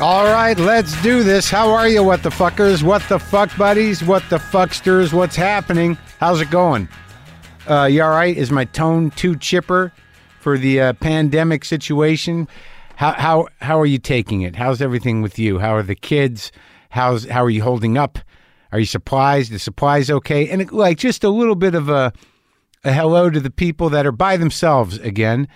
All right, let's do this. How are you, what the fuckers? What the fuck buddies? What the fucksters? What's happening? How's it going? Uh, you all right? Is my tone too chipper for the uh, pandemic situation? How how how are you taking it? How's everything with you? How are the kids? How's how are you holding up? Are you supplies? The supplies okay? And it, like just a little bit of a a hello to the people that are by themselves again.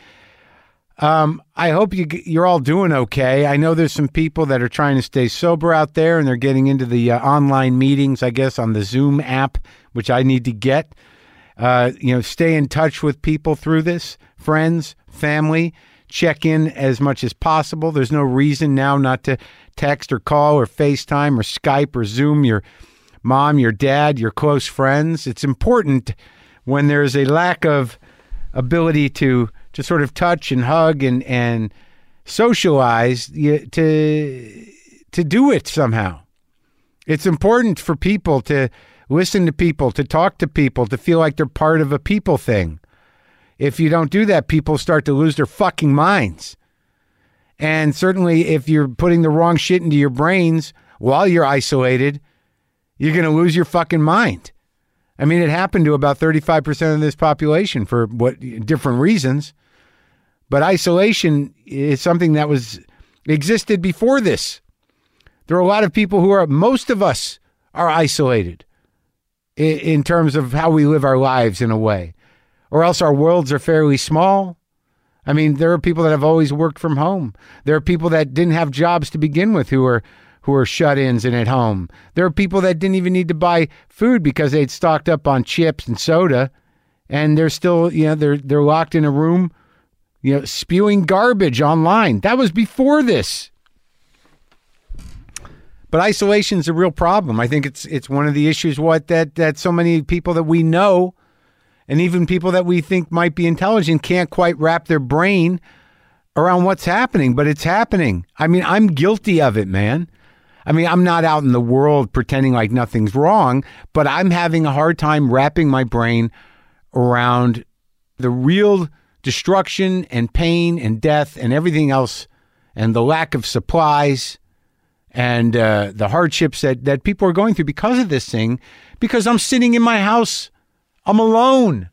Um, I hope you you're all doing okay. I know there's some people that are trying to stay sober out there, and they're getting into the uh, online meetings. I guess on the Zoom app, which I need to get. Uh, you know, stay in touch with people through this, friends, family. Check in as much as possible. There's no reason now not to text or call or FaceTime or Skype or Zoom your mom, your dad, your close friends. It's important when there's a lack of ability to to sort of touch and hug and and socialize to to do it somehow. It's important for people to listen to people, to talk to people, to feel like they're part of a people thing. If you don't do that, people start to lose their fucking minds. And certainly, if you're putting the wrong shit into your brains while you're isolated, you're going to lose your fucking mind. I mean, it happened to about 35% of this population for what different reasons. But isolation is something that was existed before this. There are a lot of people who are most of us are isolated in, in terms of how we live our lives in a way. Or else our worlds are fairly small. I mean, there are people that have always worked from home. There are people that didn't have jobs to begin with who are who are shut-ins and at home. There are people that didn't even need to buy food because they'd stocked up on chips and soda, and they're still, you know, they're they're locked in a room, you know, spewing garbage online. That was before this. But isolation is a real problem. I think it's it's one of the issues what that that so many people that we know and even people that we think might be intelligent can't quite wrap their brain around what's happening, but it's happening. I mean, I'm guilty of it, man. I mean, I'm not out in the world pretending like nothing's wrong, but I'm having a hard time wrapping my brain around the real destruction and pain and death and everything else and the lack of supplies and uh, the hardships that, that people are going through because of this thing, because I'm sitting in my house. I'm alone.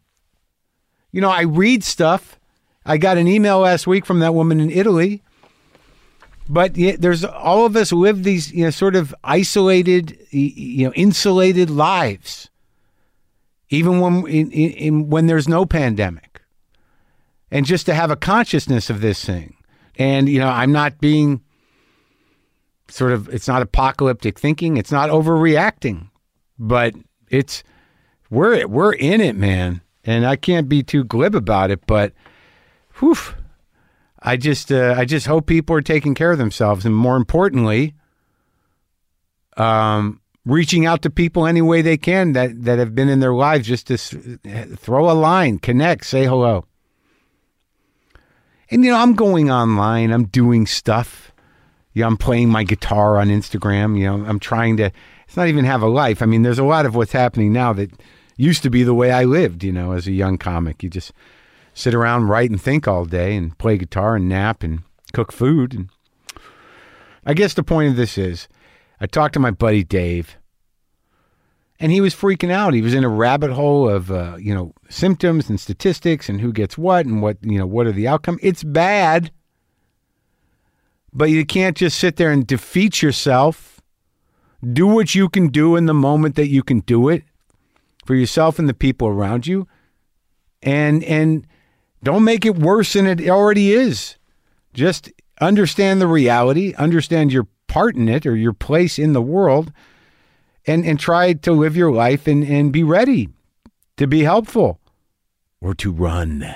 You know, I read stuff. I got an email last week from that woman in Italy but yeah, there's all of us live these you know sort of isolated you know insulated lives even when in, in, when there's no pandemic and just to have a consciousness of this thing and you know i'm not being sort of it's not apocalyptic thinking it's not overreacting but it's we're we're in it man and i can't be too glib about it but whew I just uh, I just hope people are taking care of themselves, and more importantly, um, reaching out to people any way they can that that have been in their lives, just to s- throw a line, connect, say hello. And you know, I'm going online, I'm doing stuff. Yeah, I'm playing my guitar on Instagram. You know, I'm trying to. It's not even have a life. I mean, there's a lot of what's happening now that used to be the way I lived. You know, as a young comic, you just sit around, write, and think all day, and play guitar and nap and cook food. And I guess the point of this is, I talked to my buddy Dave, and he was freaking out. He was in a rabbit hole of uh, you know symptoms and statistics and who gets what and what you know what are the outcome. It's bad, but you can't just sit there and defeat yourself. Do what you can do in the moment that you can do it for yourself and the people around you, and and don't make it worse than it already is. Just understand the reality, understand your part in it or your place in the world, and, and try to live your life and, and be ready to be helpful or to run.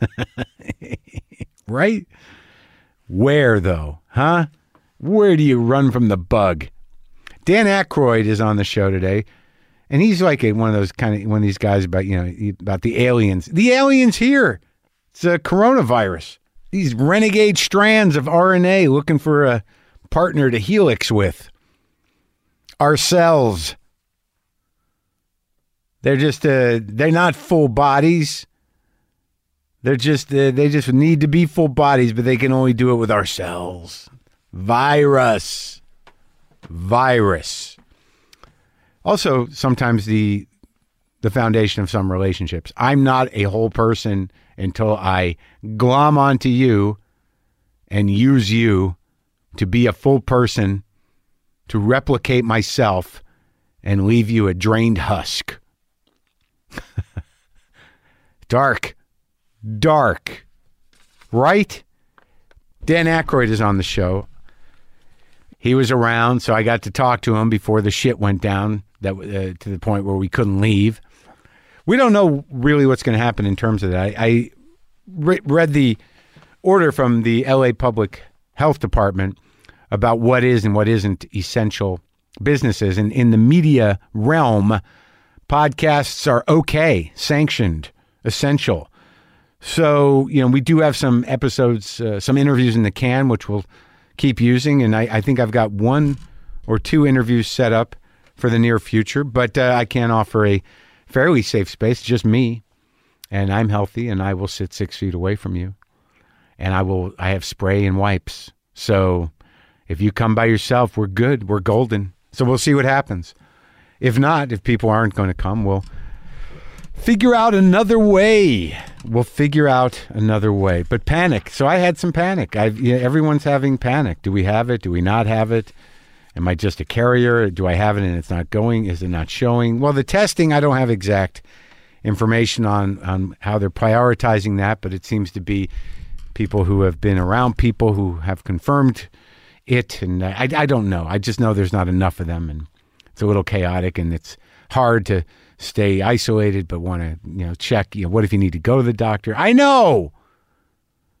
right? Where, though? Huh? Where do you run from the bug? Dan Aykroyd is on the show today. And he's like a, one of those kind of one of these guys about you know about the aliens. The aliens here. It's a coronavirus. These renegade strands of RNA looking for a partner to helix with. Our cells. They're just uh, they're not full bodies. They're just uh, they just need to be full bodies, but they can only do it with our cells. Virus. Virus. Also, sometimes the the foundation of some relationships. I'm not a whole person until I glom onto you and use you to be a full person, to replicate myself and leave you a drained husk. dark. Dark. Right? Dan Aykroyd is on the show. He was around, so I got to talk to him before the shit went down that uh, to the point where we couldn't leave. We don't know really what's going to happen in terms of that. I, I re- read the order from the LA Public Health Department about what is and what isn't essential businesses. And in the media realm, podcasts are okay, sanctioned, essential. So, you know, we do have some episodes, uh, some interviews in the can, which we'll keep using. And I, I, think I've got one or two interviews set up for the near future, but uh, I can offer a fairly safe space, just me. And I'm healthy and I will sit six feet away from you. And I will, I have spray and wipes. So if you come by yourself, we're good. We're golden. So we'll see what happens. If not, if people aren't going to come, we'll figure out another way. We'll figure out another way. But panic. So I had some panic. You know, everyone's having panic. Do we have it? Do we not have it? Am I just a carrier? Do I have it and it's not going? Is it not showing? Well, the testing I don't have exact information on on how they're prioritizing that, but it seems to be people who have been around people who have confirmed it, and uh, I, I don't know. I just know there's not enough of them, and it's a little chaotic, and it's hard to stay isolated, but want to you know check. You know, what if you need to go to the doctor? I know,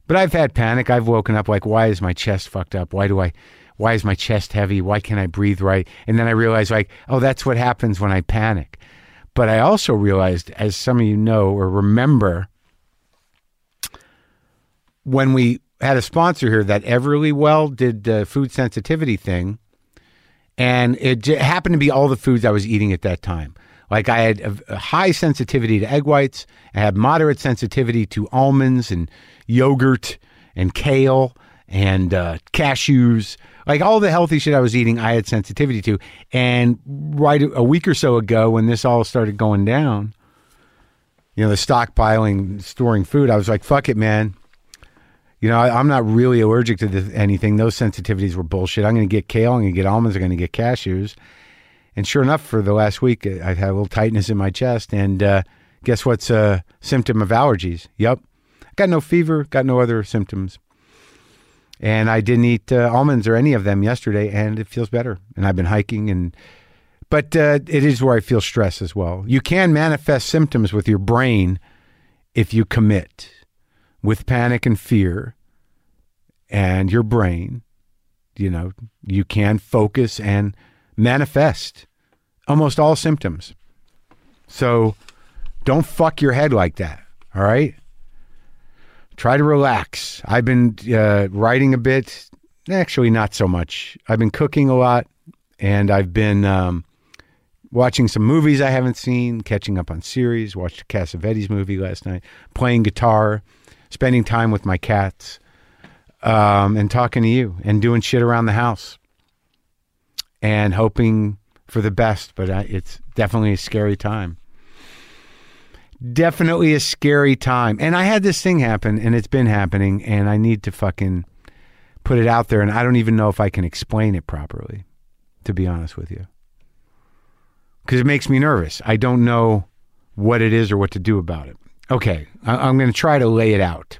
but I've had panic. I've woken up like, why is my chest fucked up? Why do I? Why is my chest heavy? Why can't I breathe right? And then I realized, like, oh, that's what happens when I panic. But I also realized, as some of you know or remember, when we had a sponsor here that Everlywell did the food sensitivity thing, and it j- happened to be all the foods I was eating at that time. Like I had a, a high sensitivity to egg whites, I had moderate sensitivity to almonds and yogurt and kale and uh, cashews. Like all the healthy shit I was eating, I had sensitivity to. And right a week or so ago, when this all started going down, you know, the stockpiling, storing food, I was like, fuck it, man. You know, I, am not really allergic to this, anything. Those sensitivities were bullshit. I'm going to get kale. I'm going to get almonds. I'm going to get cashews. And sure enough, for the last week, I've had a little tightness in my chest. And uh, guess what's a symptom of allergies? Yep. Got no fever, got no other symptoms. And I didn't eat uh, almonds or any of them yesterday, and it feels better. And I've been hiking, and but uh, it is where I feel stress as well. You can manifest symptoms with your brain if you commit with panic and fear and your brain, you know, you can focus and manifest almost all symptoms. So don't fuck your head like that. All right. Try to relax. I've been uh, writing a bit, actually, not so much. I've been cooking a lot and I've been um, watching some movies I haven't seen, catching up on series, watched Cassavetes movie last night, playing guitar spending time with my cats, um, and talking to you and doing shit around the house and hoping for the best. But I, it's definitely a scary time. Definitely a scary time. And I had this thing happen and it's been happening and I need to fucking put it out there. And I don't even know if I can explain it properly, to be honest with you. Because it makes me nervous. I don't know what it is or what to do about it. Okay, I, am going to try to lay it out.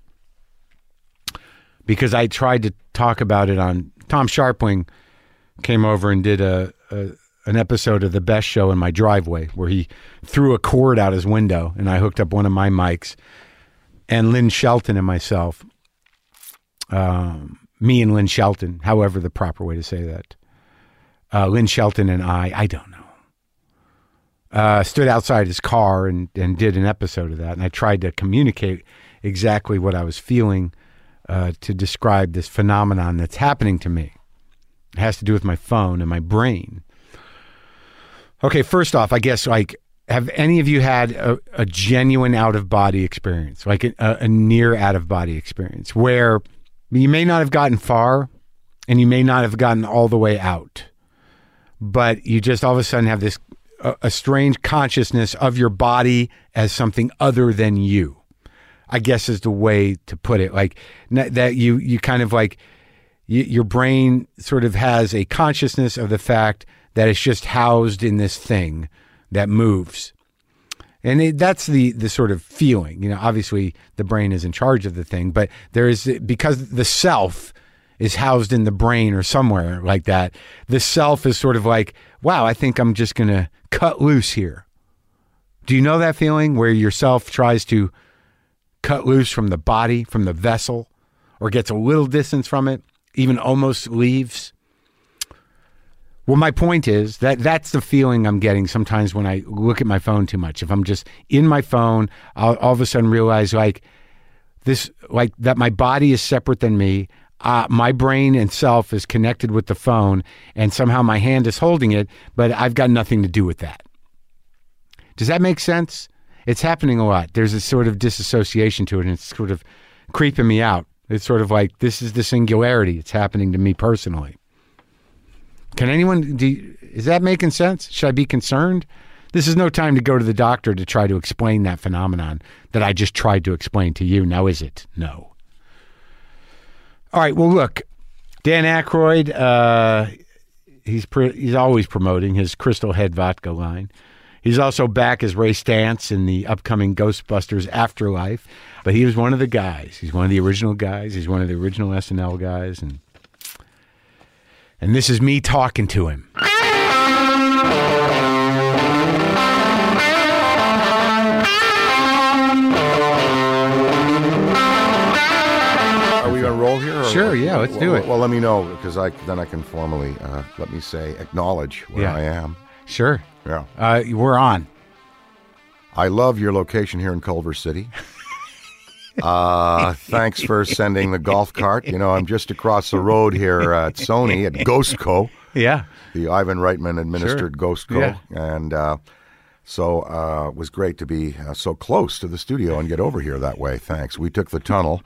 Because I tried to talk about it on Tom Scharpling came over and did a, a an episode of the best show in my driveway where he threw a cord out his window and I hooked up one of my mics and Lynn Shelton and myself, um, me and Lynn Shelton, however the proper way to say that, uh, Lynn Shelton and I, I don't uh, stood outside his car and, and did an episode of that. And I tried to communicate exactly what I was feeling uh, to describe this phenomenon that's happening to me. It has to do with my phone and my brain. Okay, first off, I guess like have any of you had a, a genuine out of body experience, like a, a near out of body experience, where you may not have gotten far, and you may not have gotten all the way out, but you just all of a sudden have this a, a strange consciousness of your body as something other than you. I guess is the way to put it. Like that you you kind of like y your brain sort of has a consciousness of the fact that it's just housed in this thing that moves. And it, that's the the sort of feeling. You know, obviously the brain is in charge of the thing, but there is because the self is housed in the brain or somewhere like that. The self is sort of like, wow, I think I'm just going to cut loose here. Do you know that feeling where yourself tries to cut loose from the body, from the vessel, or gets a little distance from it, even almost leaves? Well, my point is that that's the feeling I'm getting sometimes when I look at my phone too much. If I'm just in my phone, I'll all of a sudden realize like this, like that my body is separate than me. Uh, my brain and self is connected with the phone, and somehow my hand is holding it, but I've got nothing to do with that. Does that make sense? It's happening a lot. There's a sort of disassociation to it, and it's sort of creeping me out. It's sort of like this is the singularity. It's happening to me personally. Can anyone? Do you, is that making sense? Should I be concerned? This is no time to go to the doctor to try to explain that phenomenon that I just tried to explain to you. Now, is it? No. All right. Well, look, Dan Aykroyd. Uh, he's pre- he's always promoting his Crystal Head vodka line. He's also back as Ray Stantz in the upcoming Ghostbusters Afterlife. But he was one of the guys. He's one of the original guys. He's one of the original SNL guys, and and this is me talking to him. To roll here? or- Sure, yeah, let's do it. Well, let me know because I then I can formally uh, let me say acknowledge where Yeah. I am. Sure, Yeah, uh, we're on. I love your location here in Culver City. Uh, thanks for sending the golf cart. You know, I'm just across the road here at Sony at Ghost Corps, Yeah, the Ivan Reitman administered Ghost Corps, Yeah. and uh, so uh, it was great to be uh, so close to the studio and get over here that way. Thanks. We took the tunnel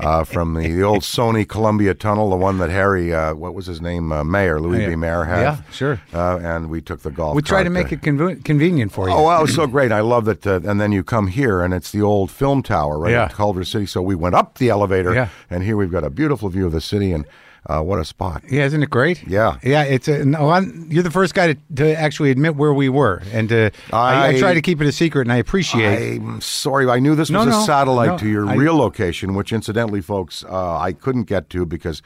uh, from the, the old Sony Columbia tunnel, the one that Harry, uh, what was his name, uh, Mayer, Louis Yeah. B. Mayer had. Yeah, sure. Uh, and we took the golf. we try to make it conv- convenient for you. Oh, wow, so great. I love that. Uh, and then you come here, and it's the old film tower right Yeah. at Culver City. So we went up the elevator, Yeah. and here we've got a beautiful view of the city, and uh, what a spot. Yeah, isn't it great? Yeah. yeah. It's a, no, I'm- you're the first guy to, to actually admit where we were, and to, I, I, I- try to keep it a secret, and I appreciate. I'm sorry. I knew this No, was no, a satellite to your I- real location, which incidentally, folks, uh, I couldn't get to because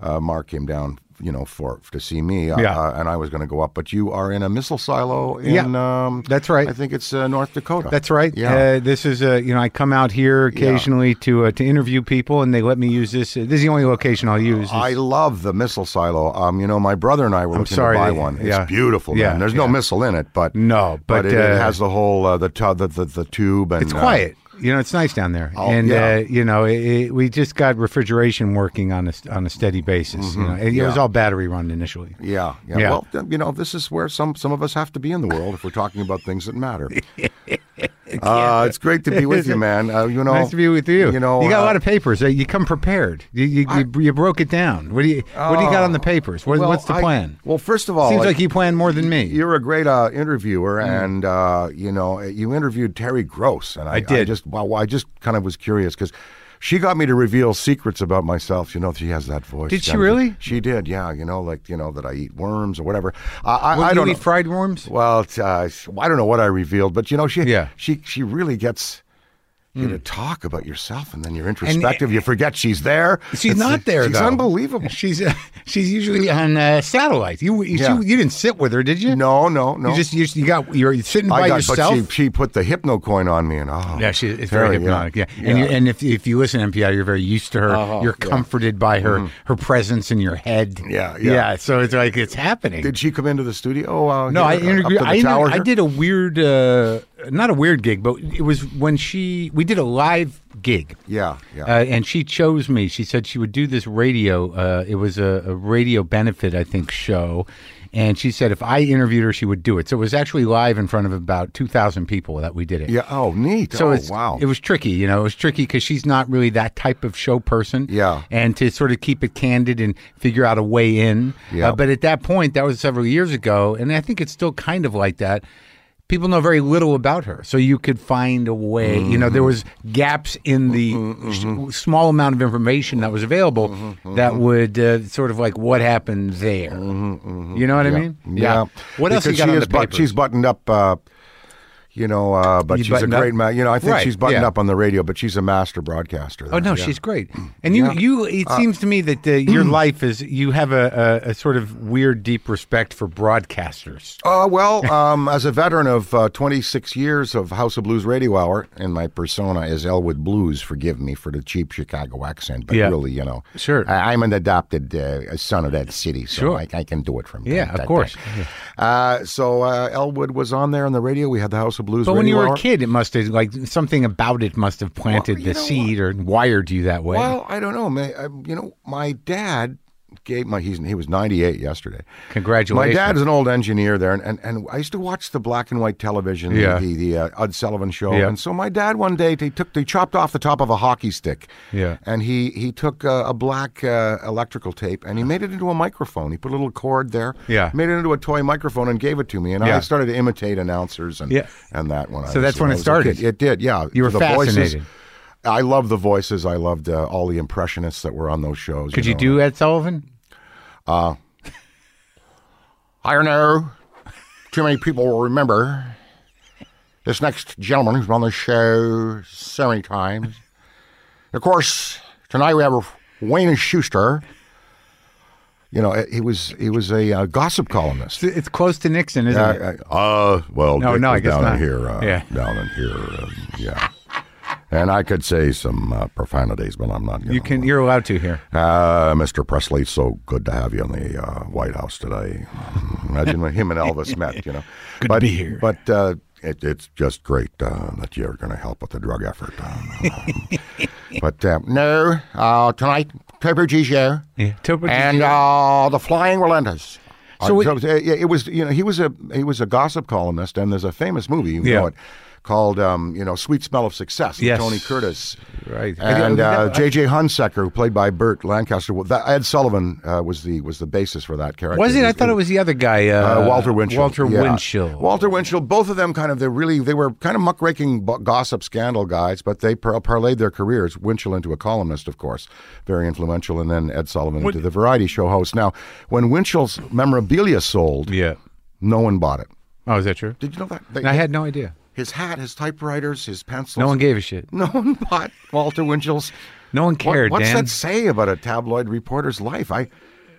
uh, Marc came down, you know, for to see me, uh, Yeah. uh, and I was going to go up. But you are in a missile silo in, Yeah, um, that's right. I think it's uh, North Dakota. That's right. Yeah. Uh, this is uh, you know I come out here occasionally to uh, to interview people, and they let me use this. This is the only location I'll use. I love the missile silo. Um, you know, my brother and I were looking sorry to buy one. It's yeah. beautiful, Yeah, man. There's yeah. no missile in it, but No, but, it, uh, it has the whole uh, the, tu- the the the tube and it's quiet. You know, it's nice down there, Oh, and yeah. uh, you know, it, it, we just got refrigeration working on a on a steady basis. You know, it, it was Mm-hmm. All battery run initially. Yeah, yeah, Yeah. Well, you know, this is where some some of us have to be in the world if we're talking about things that matter. uh, it's great to be with you, man. Uh, you know, nice to be with you. You know, you got a uh, lot of papers. Uh, You come prepared. You you, you, you broke it down. What do you What do you got on the papers? What, well, what's the I- plan? well, first of all, Seems like, like you plan more than me. you're a great uh, interviewer, Mm. and uh, you know, you interviewed Terry Gross, and I, I did. just, well, I just kind of was curious because. She got me to reveal secrets about myself. You know, she has that voice. Did she really? She did. Yeah. You know, like you know that I eat worms or whatever. I, I, What, I you don't eat know. fried worms. Well, uh, I don't know what I revealed, but you know, she Yeah. she she really gets you to talk about yourself, and then you're introspective. you forget she's there. She's It's- not there. She's though. unbelievable. She's uh, she's usually on uh, satellite. You you, Yeah. you didn't sit with her, did you? No, no, no. You just you, you got you're sitting by I got, yourself. but she she put the hypno coin on me, and oh, yeah, she, it's very Terry, hypnotic. Yeah, yeah. and Yeah. you, and if if you listen to NPR, you're very used to her. Uh-huh, you're comforted by her her presence in your head. Yeah, yeah. So it's like it's happening. Did she come into the studio? Uh, no, I here, up interviewed. to the I, I did a weird, uh, not a weird gig, but it was when she we did a live gig. Yeah, yeah. Uh, and she chose me. She said she would do this radio. Uh, it was a, a radio benefit, I think, show. and she said if I interviewed her, she would do it. So it was actually live in front of about two thousand people that we did it. Yeah. Oh, neat. So oh, it's, wow. it was tricky, you know. It was tricky because she's not really that type of show person. Yeah. and to sort of keep it candid and figure out a way in. Yeah. Uh, but at that point, that was several years ago, and I think it's still kind of like that. People know very little about her, so you could find a way. You know, there was gaps in the Mm-hmm, s- small amount of information that was available that would uh, sort of like what happened there. You know what I mean? Mm-hmm, Yeah. What else you got she on is the papers? She's buttoned up. Uh, you know, uh, but You she's a great man. You know, I think Right, she's buttoned yeah. up on the radio, but she's a master broadcaster. Oh no, yeah. she's great. And you, you. It seems to me that uh, your life is you have a, a, a sort of weird, deep respect for broadcasters. Uh, well, um, as a veteran of uh, 26 years of House of Blues Radio Hour, and my persona is Elwood Blues, forgive me for the cheap Chicago accent, but Yeah. really, you know, Sure. I, I'm an adopted uh, son of that city, so Sure. I, I can do it from Yeah, of course. Uh, so uh, Elwood was on there on the radio. We had the House of Blues But when you were Hour. a kid, it must have like something about it must have planted Well, the know seed or wired you that way. Well, I don't know. May, uh, you know, my dad gave my he's he was 98 yesterday. Congratulations my Congratulations. dad is an old engineer there, and, and, and I used to watch the black and white television, the- Yeah. the the uh, Ed Sullivan show. Yeah. And so my dad one day they took they chopped off the top of a hockey stick, Yeah. and he he took uh, a black uh, electrical tape and he made it into a microphone. He put a little cord there, Yeah. made it into a toy microphone and gave it to me, and Yeah. I started to imitate announcers and Yeah. and that when I So that's when it started. It did, yeah. You were the voices. I love the voices. I loved uh, all the impressionists that were on those shows. Could you, know. do Ed Sullivan? I don't know. Too many people will remember this next gentleman who's been on the show so many times. Of course, tonight we have Wayne Shuster. You know, he was he was a uh, gossip columnist. It's- close to Nixon, isn't it? Uh, uh, well, No, Dick no, I guess down not. in here, uh, Yeah. down in here, um, yeah. And I could say some uh, profanities, but I'm not. You, You know, can. You're allowed to here. uh, Mr. Presley, so good to have you in the uh, White House today. Imagine when him and Elvis met, you know. Good to but, be here. But uh, it, it's just great uh, that you're going to help with the drug effort. Um, but uh, no, uh, tonight, Topo show. Yeah. Topo And uh, the Flying Relentless. So Uh, it- so, yeah, it was you know he was a he was a gossip columnist and there's a famous movie you Yeah. know it called um, you know Sweet Smell of Success Yes. Tony Curtis Right. and uh, J.J. Hunsecker, who played by Burt Lancaster. Well, That, Ed Sullivan uh, was the was the basis for that character. Was it? I thought it was the other guy. Uh, uh, Walter Winchell. Walter Yeah. Winchell. Walter Winchell. Both of them kind of they really they were kind of muckraking gossip scandal guys, but they par- parlayed their careers. Winchell into a columnist, of course, very influential, and then Ed Sullivan into the variety show host. Now, when Winchell's memorabilia sold, Yeah. no one bought it. Oh, is that true? Did you know that? They- I had no idea. His hat, his typewriters, his pencils. No one gave a shit. No one bought Walter Winchell's. No one What- cared, what's Dan. that say about a tabloid reporter's life? I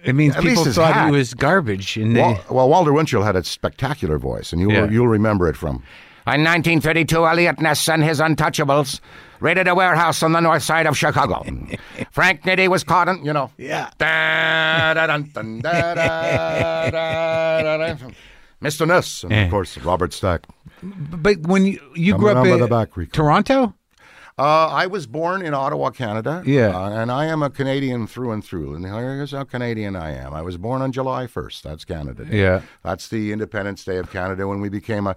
It means At people thought hat. he was garbage, and they, well, well, Walter Winchell had a spectacular voice, and you'll Yeah. you'll remember it from. In 1932, Eliot Ness and his Untouchables raided a warehouse on the north side of Chicago. Frank Nitti was caught in, you know. Yeah. Mr. Ness, and Yeah. of eh. course Robert Stack. But when you you Coming grew up on by in the back, Toronto, Uh, I was born in Ottawa, Canada. Yeah. uh, and I am a Canadian through and through. And here's how Canadian I am. I was born on July 1st. That's Canada Day. Yeah. That's the Independence Day of Canada when we became a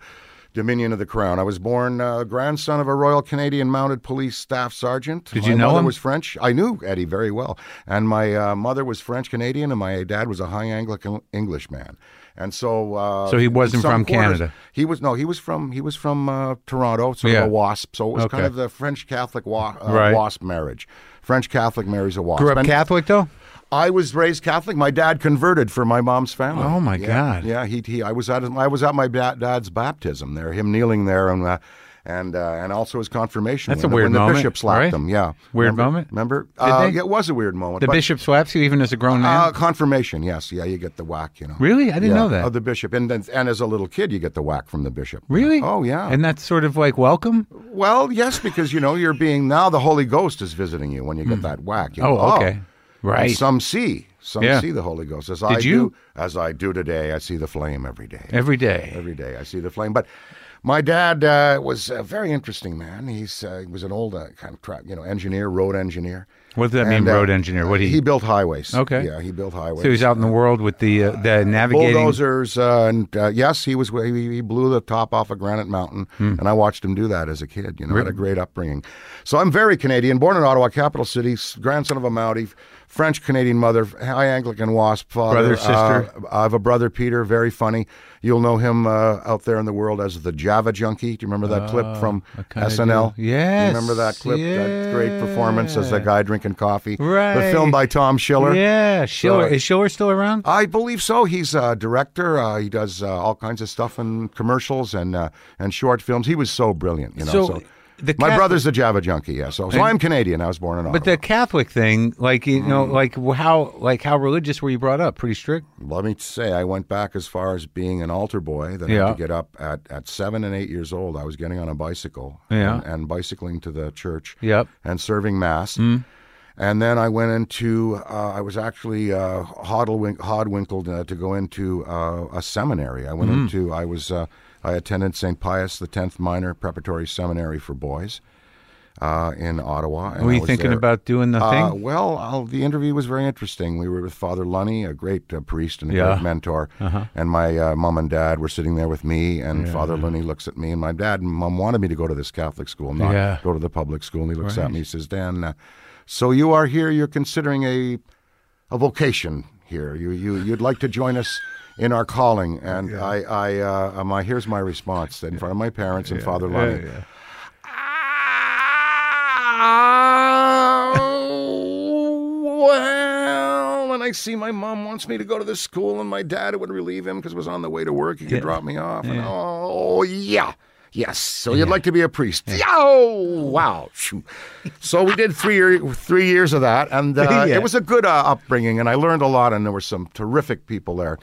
Dominion of the Crown. I was born uh, grandson of a Royal Canadian Mounted Police Staff Sergeant. Did my you know mother him? was French. I knew Eddie very well. And my uh, mother was French Canadian, and my dad was a high Anglican Englishman. And so, uh, So he wasn't from quarters- Canada? He was no, he was from he was from uh, Toronto, sort Yeah. of a WASP. So it was kind of the French Catholic wa- uh, Right. WASP marriage. French Catholic marries a WASP. grew up And Catholic though. I was raised Catholic. My dad converted for my mom's family. Oh, my Yeah, God. Yeah, he, he I was at I was at my dad's baptism there. Him kneeling there and uh, and uh, and also his confirmation. That's when a the- weird when the moment, bishop slapped right? him. Yeah, Weird Remember- moment? Remember? uh, it was a weird moment. The bishop slaps you even as a grown man. uh, confirmation. Yes, yeah, you get the whack. You know. really, I didn't Yeah, know that. Of the bishop, and then and as a little kid, you get the whack from the bishop. really? Oh yeah. And that's sort of like welcome. well, yes, because you know you're being now the Holy Ghost is visiting you when you get that whack. You Oh, know, okay. And Right. some see, some Yeah. see the Holy Ghost as I you? do, as I do today. I see the flame every day. Every day. Every day I see the flame. But my dad uh, was a very interesting man. He's uh, he was an old uh, kind of tra- you know engineer, road engineer, What does that mean, And, uh, road engineer? What he? He built highways. Okay. Yeah, he built highways. so he's out in the world with the uh, the navigating. bulldozers uh, and uh, yes he was he, he blew the top off a granite mountain Hmm. and i watched him do that as a kid you know had a great upbringing so i'm very canadian born in ottawa capital city grandson of a mountie french canadian mother high anglican wasp father Brother, sister? uh, i have a brother peter very funny you'll know him uh, out there in the world as the java junkie do you remember that clip from Oh, kinda snl do. Yes, remember that clip that great performance as the guy drinking coffee Right. the film by tom schiller Yeah, Schiller. So- Is Schiller still around? I believe so. He's a director. Uh, he does uh, all kinds of stuff in commercials and uh, and short films. He was so brilliant, you know. So, So, the my Catholic- brother's a Java junkie. Yeah. So, so I'm Canadian. I was born in Ottawa. But the Catholic thing, like you know, Mm. like how like how religious were you brought up? Pretty strict. Let me say, I went back as far as being an altar boy. That I had to get up at, at seven and eight years old. I was getting on a bicycle Yeah. and, and bicycling to the church Yep. and serving mass. And then I went into, uh, I was actually uh, hodwinkled uh, to go into uh, a seminary. I went into, I was, uh, I attended St. Pius the Tenth Minor Preparatory Seminary for Boys uh, in Ottawa. and Were you thinking there- about doing the uh, thing? well, I'll, the interview was very interesting. We were with Father Lunny, a great uh, priest and a Yeah. Uh-huh. great mentor, and my uh, mom and dad were sitting there with me. And Father Lunny looks at me, and my dad and mom wanted me to go to this Catholic school, not Yeah. go to the public school. And he looks at me, he says, "Dan, uh, so you are here. You're considering a a vocation here. You you you'd like to join us." In our calling, and I, I, uh, my here's my response in front of my parents and Father Lunny. Oh, well, and I see my mom wants me to go to this school, and my dad it would relieve him because it was on the way to work. He could drop me off. And, oh, yeah. Yes. So you'd like to be a priest? Yeah. Oh, wow. So we did three year, three years of that, and uh, Yeah. it was a good uh, upbringing, and I learned a lot. And there were some terrific people there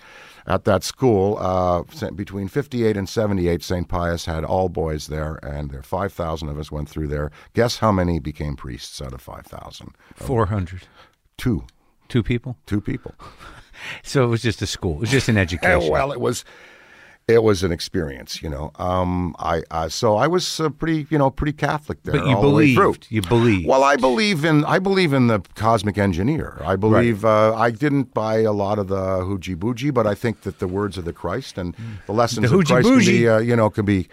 at that school. Uh, between 58 and 78, St. Pius had all boys there, and there 5,000 of us went through there. Guess how many became priests out of 5,000? Four hundred. Two. Two people. Two people. So it was just a school. It was just an education. Well, it was. It was an experience, you know. Um, I uh, so I was uh, pretty, you know, pretty Catholic there. but you all the way through. believed. You believed. Well, I believe in I believe in the cosmic engineer. I believe uh, I didn't buy a lot of the hooji booji, but I think that the words of the Christ and the lessons The of Christ be, uh, you know, can be.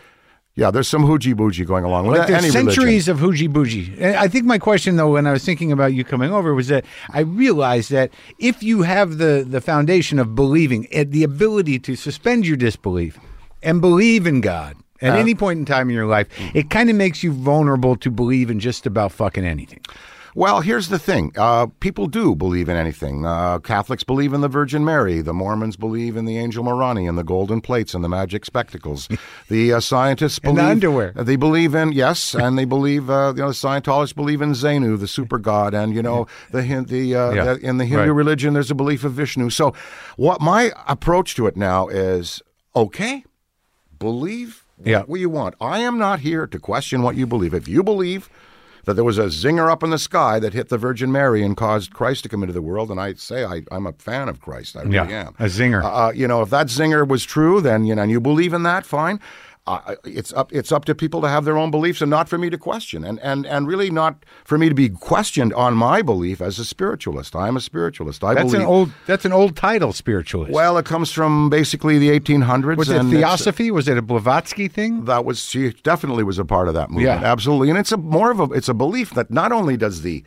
Yeah, there's some hooji booji going along with Like there's any centuries religion. of hooji booji. I think my question, though, when I was thinking about you coming over, was that I realized that if you have the the foundation of believing, the ability to suspend your disbelief and believe in God Uh, at any point in time in your life, it kind of makes you vulnerable to believe in just about fucking anything. Well, here's the thing: uh, people do believe in anything. Uh, Catholics believe in the Virgin Mary. The Mormons believe in the Angel Moroni and the golden plates and the magic spectacles. the uh, scientists believe the underwear. They believe in yes, and they believe. Uh, you know, the Scientologists believe in Xenu, the super god, and you know the the, uh, Yeah. the in the Hindu Right. religion, there's a belief of Vishnu. So, what my approach to it now is okay, believe Yeah. what you want. I am not here to question what you believe. If you believe that there was a zinger up in the sky that hit the Virgin Mary and caused Christ to come into the world, and I say I, I'm a fan of Christ. I really Yeah, am. a zinger. Uh, uh, you know, if that zinger was true, then you know, and you believe in that, fine. Uh, it's up. It's up to people to have their own beliefs, and not for me to question, and and and really not for me to be questioned on my belief as a spiritualist. I'm a spiritualist. I That's believe. an old. That's an old title, spiritualist. well, it comes from basically the 1800s. was it and it's- theosophy? Was it a Blavatsky thing? that was she definitely was a part of that movement Yeah. absolutely and it's a more of a it's a belief that not only does the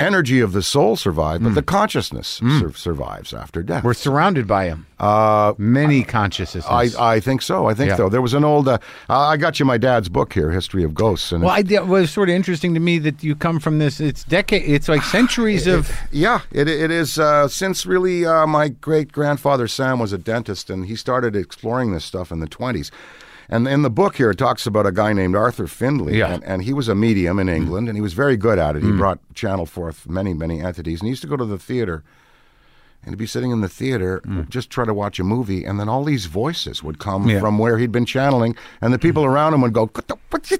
energy of the soul survive but the consciousness sur- survives after death Mm. We're surrounded by him. Uh, Many consciousnesses. I, I think so. I think Yeah. so. There was an old. Uh, I got you my dad's book here, History of Ghosts, and Well, I, it was sort of interesting to me that you come from this. It's decade. It's like centuries of. Yeah, it, it is. Uh, since really, uh, my great grandfather Sam was a dentist, and he started exploring this stuff in the twenties. And in the book here, it talks about a guy named Arthur Findlay, Yeah. Mm. and, and he was a medium in England, and he was very good at it. He brought channel forth many, many entities, and he used to go to the theater. And to be sitting in the theater, just try to watch a movie, and then all these voices would come Mm. Yeah. from where he'd been channeling, and the people around him would go, "What the- what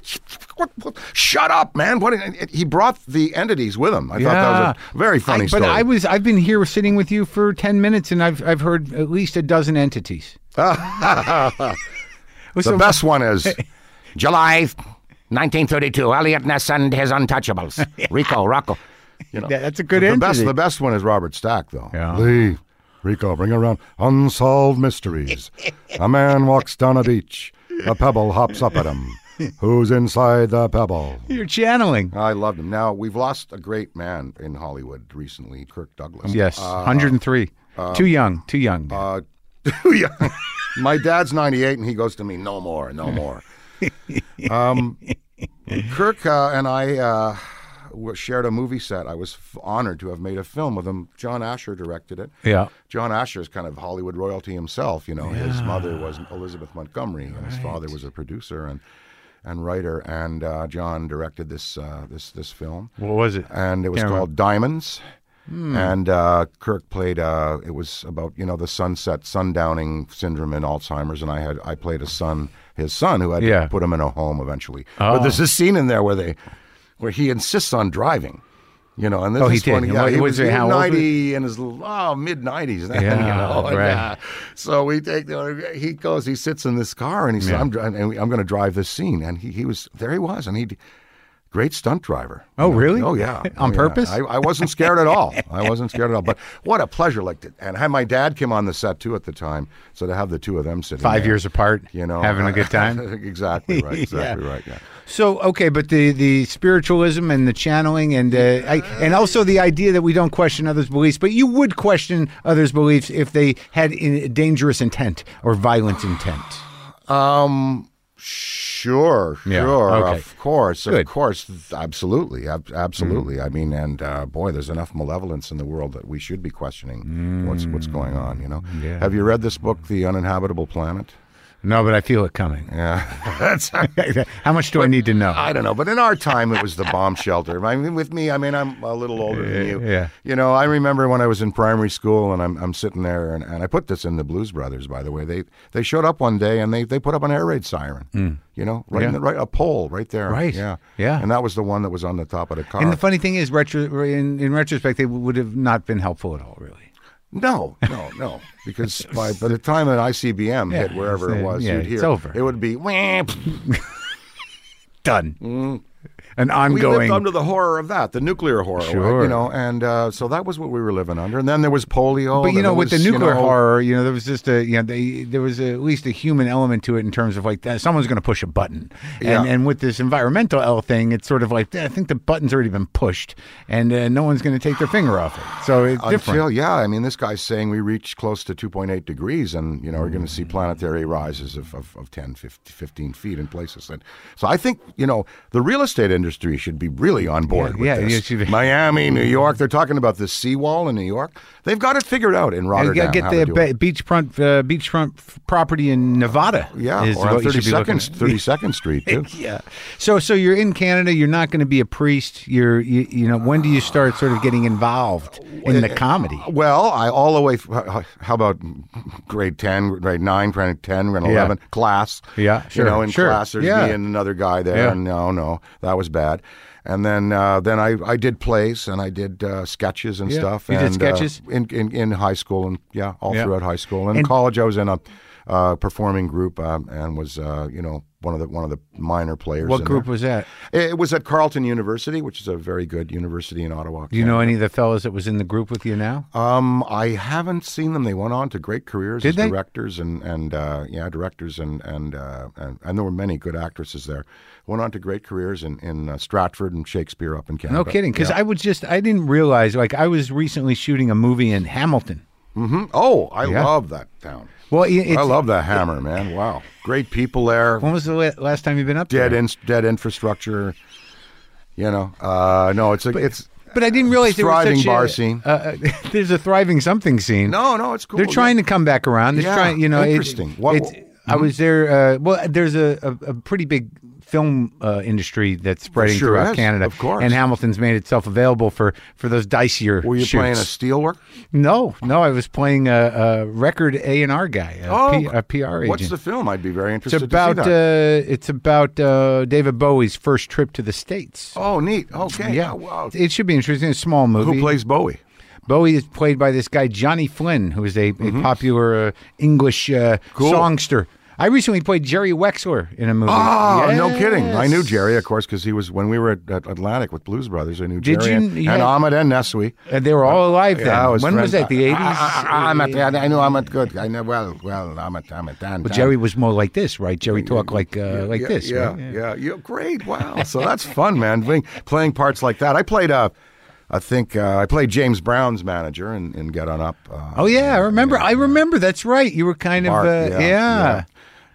what- what- "Shut up, man!" What? He brought the entities with him. I thought that was a very funny I, story. But I was. I've been here sitting with you for ten minutes, and I've I've heard at least a dozen entities. The best one is July 1932. Eliot Ness and his Untouchables. Rico, Rocco. You know, that's a good the best. The best one is Robert Stack, though. Yeah. Lee, Rico, bring around unsolved mysteries. a man walks down a beach. A pebble hops up at him. Who's inside the pebble? You're channeling. I loved him. Now we've lost a great man in Hollywood recently, Kirk Douglas. Yes, 103. too young. Too young. Uh, yeah. My dad's 98, and he goes to me, no more, no more. um, Kirk uh, and I uh, shared a movie set. I was f- honored to have made a film with him. John Asher directed it. yeah. John Asher is kind of Hollywood royalty himself. You know, his mother was Elizabeth Montgomery, and his father was a producer and and writer. And uh, John directed this uh, this this film What was it? and it was Can't called Diamonds. And uh, Kirk played. Uh, it was about you know the sunset sundowning syndrome in Alzheimer's, and I had I played a son, his son, who had Yeah. to put him in a home eventually. Oh. But there's this scene in there where they, where he insists on driving. You know, and this Oh, he is did. yeah, he was was it, how old was ninety in his oh, mid nineties. Yeah, you know, and, right. uh, so we take the, he goes, he sits in this car, and he says, Yeah. "I'm, and I'm going to drive this scene," and he, he was there. He was, and he great stunt driver. Oh, You know? really? Oh, yeah. On Oh, yeah. purpose? I, I wasn't scared at all. I wasn't scared at all. But what a pleasure! Like, to, and had my dad came on the set too at the time, so to have the two of them sitting Five there, years apart, you know, having a good time. exactly right. Exactly Yeah. right. Yeah. So okay, but the the spiritualism and the channeling and uh, I, and also the idea that we don't question others' beliefs, but you would question others' beliefs if they had in, dangerous intent or violent intent. Um. Sure, Yeah, sure, okay. of course, Good. of course, absolutely, ab- absolutely. I mean, and uh, boy, there's enough malevolence in the world that we should be questioning what's what's going on. You know, Yeah. have you read this book, The Uninhabitable Planet? No, but I feel it coming. Yeah, that's. How much do I need to know? I don't know, but in our time, it was the bomb shelter. I mean, with me, I mean, I'm a little older than you. Yeah. You know, I remember when I was in primary school, and I'm I'm sitting there, and, and I put this in the Blues Brothers, by the way. They they showed up one day, and they, they put up an air raid siren. Hmm. You know, right, in. Yeah. the, right, a pole right there. Right. Yeah. Yeah. And that was the one that was on the top of the car. And the funny thing is, retro, in, in retrospect, they would have not been helpful at all, really. No, no, no, because by by the time an ICBM hit wherever it uh, was, yeah, you'd hear it's over. it would be. Done. An Mm. We lived under the horror of that, the nuclear horror, Sure. you know, and uh, so that was what we were living under. And then there was polio. But you know, with the was, you nuclear know, horror, you know, there was just a, you know, they, there was a, at least a human element to it in terms of like that someone's going to push a button, and Yeah. and with this environmental L thing, it's sort of like I think the button's already been pushed, and uh, no one's going to take their finger off it. So it's different. Yeah, I mean, this guy's saying we reached close to 2.8 degrees, and, you know, we're going to see Mm. planetary rises of, of, of 10, 15, 15 feet in places. And so I think, you know, the real estate industry should be really on board Yeah, with yeah, this. you be- Miami, New York, they're talking about the seawall in New York. They've got it figured out in You Rotterdam. got to get the to do ba- it. beachfront uh, beachfront property in Nevada. Yeah, is or on what you should be looking 32nd, at. 32nd Street, too. Yeah. So so you're in Canada. You're not going to be a priest. You're you, you know when do you start sort of getting involved in the comedy? Well, I all the way. How about grade ten, grade nine, grade ten, grade Yeah. eleven class? Yeah, sure, You know, in sure. class, there's Yeah. me and another guy there. Yeah. And no, no, that was bad. And then, uh, then I, I did plays and I did uh, sketches and Yeah. stuff. You did sketches? uh, in, in in high school and yeah, all Yeah. throughout high school. And, And- college, I was in a uh, performing group um, and was uh, you know one of the one of the minor players. What group there. was that? It was at Carleton University, which is a very good university in Ottawa. Do you know any of the fellows that was in the group with you now? Um, I haven't seen them. They went on to great careers Did as they? directors and and uh, yeah, directors and and, uh, and and there were many good actresses there. Went on to great careers in in uh, Stratford and Shakespeare up in Canada. No kidding. Because Yeah. I was just I didn't realize like I was recently shooting a movie in Hamilton. Mhm. Oh, I Yeah. love that town. Well, I love that hammer, man. Wow, great people there. When was the last time you've been up Dead there? in, dead infrastructure. You know, uh, no, it's a, it's But I didn't realize there was thriving such bar a, scene. Uh, uh, there's a thriving something scene. no, no, it's cool. They're trying to come back around. They're Yeah, trying, you know, it- interesting. What- it's- I was there. Uh, well, there's a, a, a pretty big film uh, industry that's spreading sure throughout is, Canada, of course. And Hamilton's made itself available for for those dicier. Were you shoots. playing a steelwork? No, no, I was playing a, a record A and R guy, a, P, a PR agent. What's the film? I'd be very interested it's about to see that. uh, it's about uh, David Bowie's first trip to the states. oh, neat. Okay. yeah, Oh, wow. it should be interesting. A small movie. Who plays Bowie? Bowie is played by this guy Johnny Flynn, who is a, a popular uh, English uh, Cool. songster. I recently played Jerry Wexler in a movie. Oh, no kidding. I knew Jerry, of course, because he was when we were at, at Atlantic with Blues Brothers. I knew Did Jerry you- and, yeah. and Ahmet and Nesuhi. And they were all alive then. Yeah, was when was that? The eighties. I, I, I'm I know I'm at good. I know well, well, I'm at Dan. But Jerry was more like this, right? Jerry talked like uh, like yeah, this. Yeah, right? yeah, yeah, Great. Wow. so that's fun, man. Playing, playing parts like that. I played. Uh, I think uh, I played James Brown's manager in, in Get On Up. Uh, Oh yeah, I remember. I remember. That's right. You were kind of uh, yeah, yeah. yeah.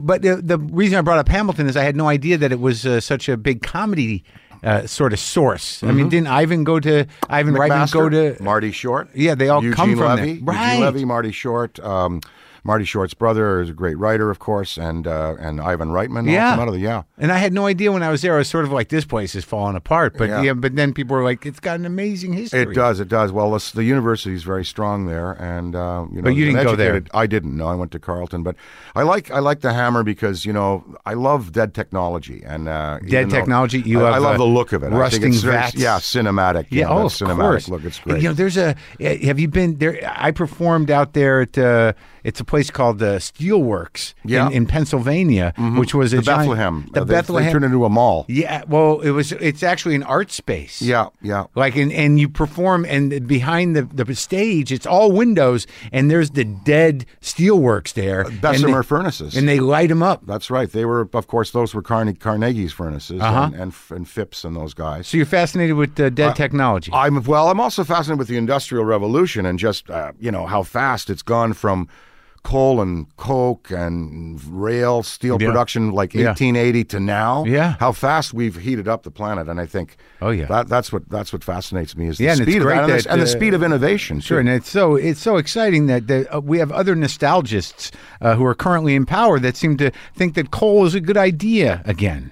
But uh, the reason I brought up Hamilton is I had no idea that it was uh, such a big comedy uh, sort of source. I mean, didn't Ivan go to Ivan Reitman go Mm-hmm. To? Marty Short. Yeah, they all Eugene come from Levy, there. Right. Eugene Levy, Marty Short. Um, Marty Short's brother is a great writer, of course, and uh, and Ivan Reitman. Yeah. come out of the- yeah. And I had no idea when I was there. I was sort of like, this place is falling apart. But Yeah. yeah, but then people were like, it's got an amazing history. It does. It does. Well, the university is very strong there, and uh, you know. But you didn't go there. I didn't. No, I went to Carleton, but I like I like the Hammer because you know I love dead technology and uh, Dead technology? You I, love, I love uh, the look of it. I rusting think it's very- vats? yeah, cinematic. you Yeah, know, oh, cinematic course. look. It's great. You know, there's a. uh, Have you been there? I performed out there at. Uh, it's a place called uh, Steelworks Yeah. in, in Pennsylvania, which was a the giant- Bethlehem. The Uh, they, Bethlehem. They turned into a mall. yeah, well, it was. It's actually an art space. Yeah, yeah. Like and, and you perform and behind the, the stage it's all windows and there's the dead steelworks there and Bessemer they- furnaces. and they light them up. That's right. They were, of course, those were Carne- Carnegie's furnaces Uh-huh. and, and and Phipps and those guys. So you're fascinated with uh, dead technology. I'm well. I'm also fascinated with the Industrial Revolution and just uh, you know how fast it's gone from coal and coke and rail steel Yeah. production like Yeah. 1880 to now. Yeah. how fast we've heated up the planet, and I think Oh, yeah. that, that's what that's what fascinates me is the Yeah, and speed of that, and, the, and the uh, speed of innovation. Sure, too. and it's so it's so exciting that that, uh, we have other nostalgists uh, who are currently in power that seem to think that coal is a good idea again.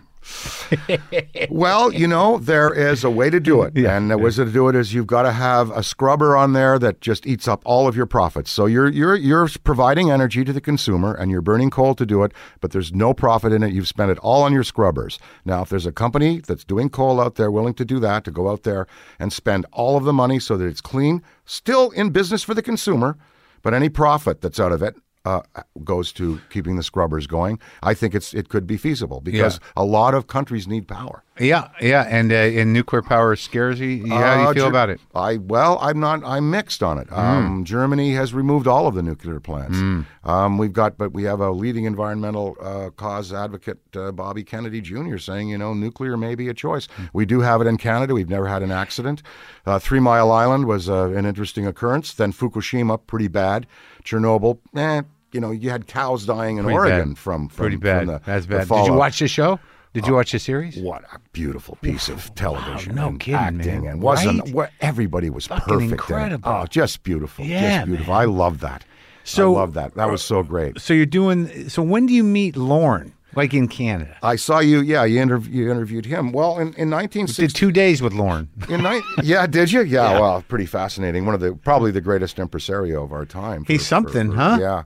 Well, you know, there is a way to do it. Yeah. And the way to do it is you've got to have a scrubber on there that just eats up all of your profits. So you're you're you're providing energy to the consumer and you're burning coal to do it, but there's no profit in it. You've spent it all on your scrubbers. Now, if there's a company that's doing coal out there willing to do that, to go out there and spend all of the money so that it's clean, still in business for the consumer, but any profit that's out of it uh, goes to keeping the scrubbers going. I think it's it could be feasible because a lot of countries need power. Yeah, yeah, and uh, and nuclear power scares you. How do you Uh, feel Ger- about it? I well, I'm not. I'm mixed on it. Hmm. Um, Germany has removed all of the nuclear plants. Um, we've got, but we have a leading environmental uh, cause advocate, uh, Bobby Kennedy Jr., saying, you know, nuclear may be a choice. Hmm. We do have it in Canada. We've never had an accident. Uh, Three Mile Island was uh, an interesting occurrence. Then Fukushima, pretty bad. Chernobyl, eh. You know, you had cows dying in Pretty Oregon bad. from, from Pretty from bad. the- That's bad. Did you watch the show? Did you watch the series? What a beautiful piece of television! no and kidding, acting, man. and wasn't Right? everybody was Fucking perfect. incredible. Oh, just beautiful, Yeah, just beautiful. I love that. So- I love that. That was so great. So you're doing. So when do you meet Lorne? Like in Canada? I saw you. Yeah, you, interv- you interviewed him. Well, in, in Did 1960, two days with Lorne. in ni- yeah, did you? Yeah, well, pretty fascinating. One of the probably the greatest impresario of our time. He's something, huh? Yeah.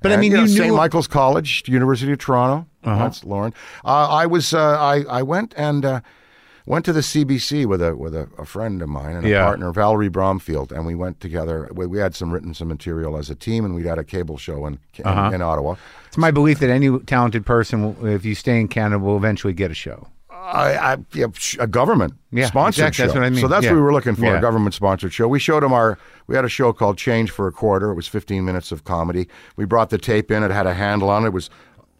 But I And, mean, know, you St. knew- Uh-huh. Michael's College, University of Toronto. That's Lorne. Uh, I was. Uh, I I went and. Uh, Went to the CBC with a with a, a friend of mine and a Yeah. partner, Valerie Bromfield, and we went together. We, we had some written some material as a team, and we had a cable show in in, Uh-huh. in Ottawa. It's my belief that any talented person, will, if you stay in Canada, will eventually get a show. I, I yeah, a government Yeah, sponsored exactly. That's show. what I mean. So that's Yeah. what we were looking for, Yeah. a government sponsored show. We showed them our. We had a show called Change for a Quarter. It was 15 minutes of comedy. We brought the tape in. It had a handle on it. It was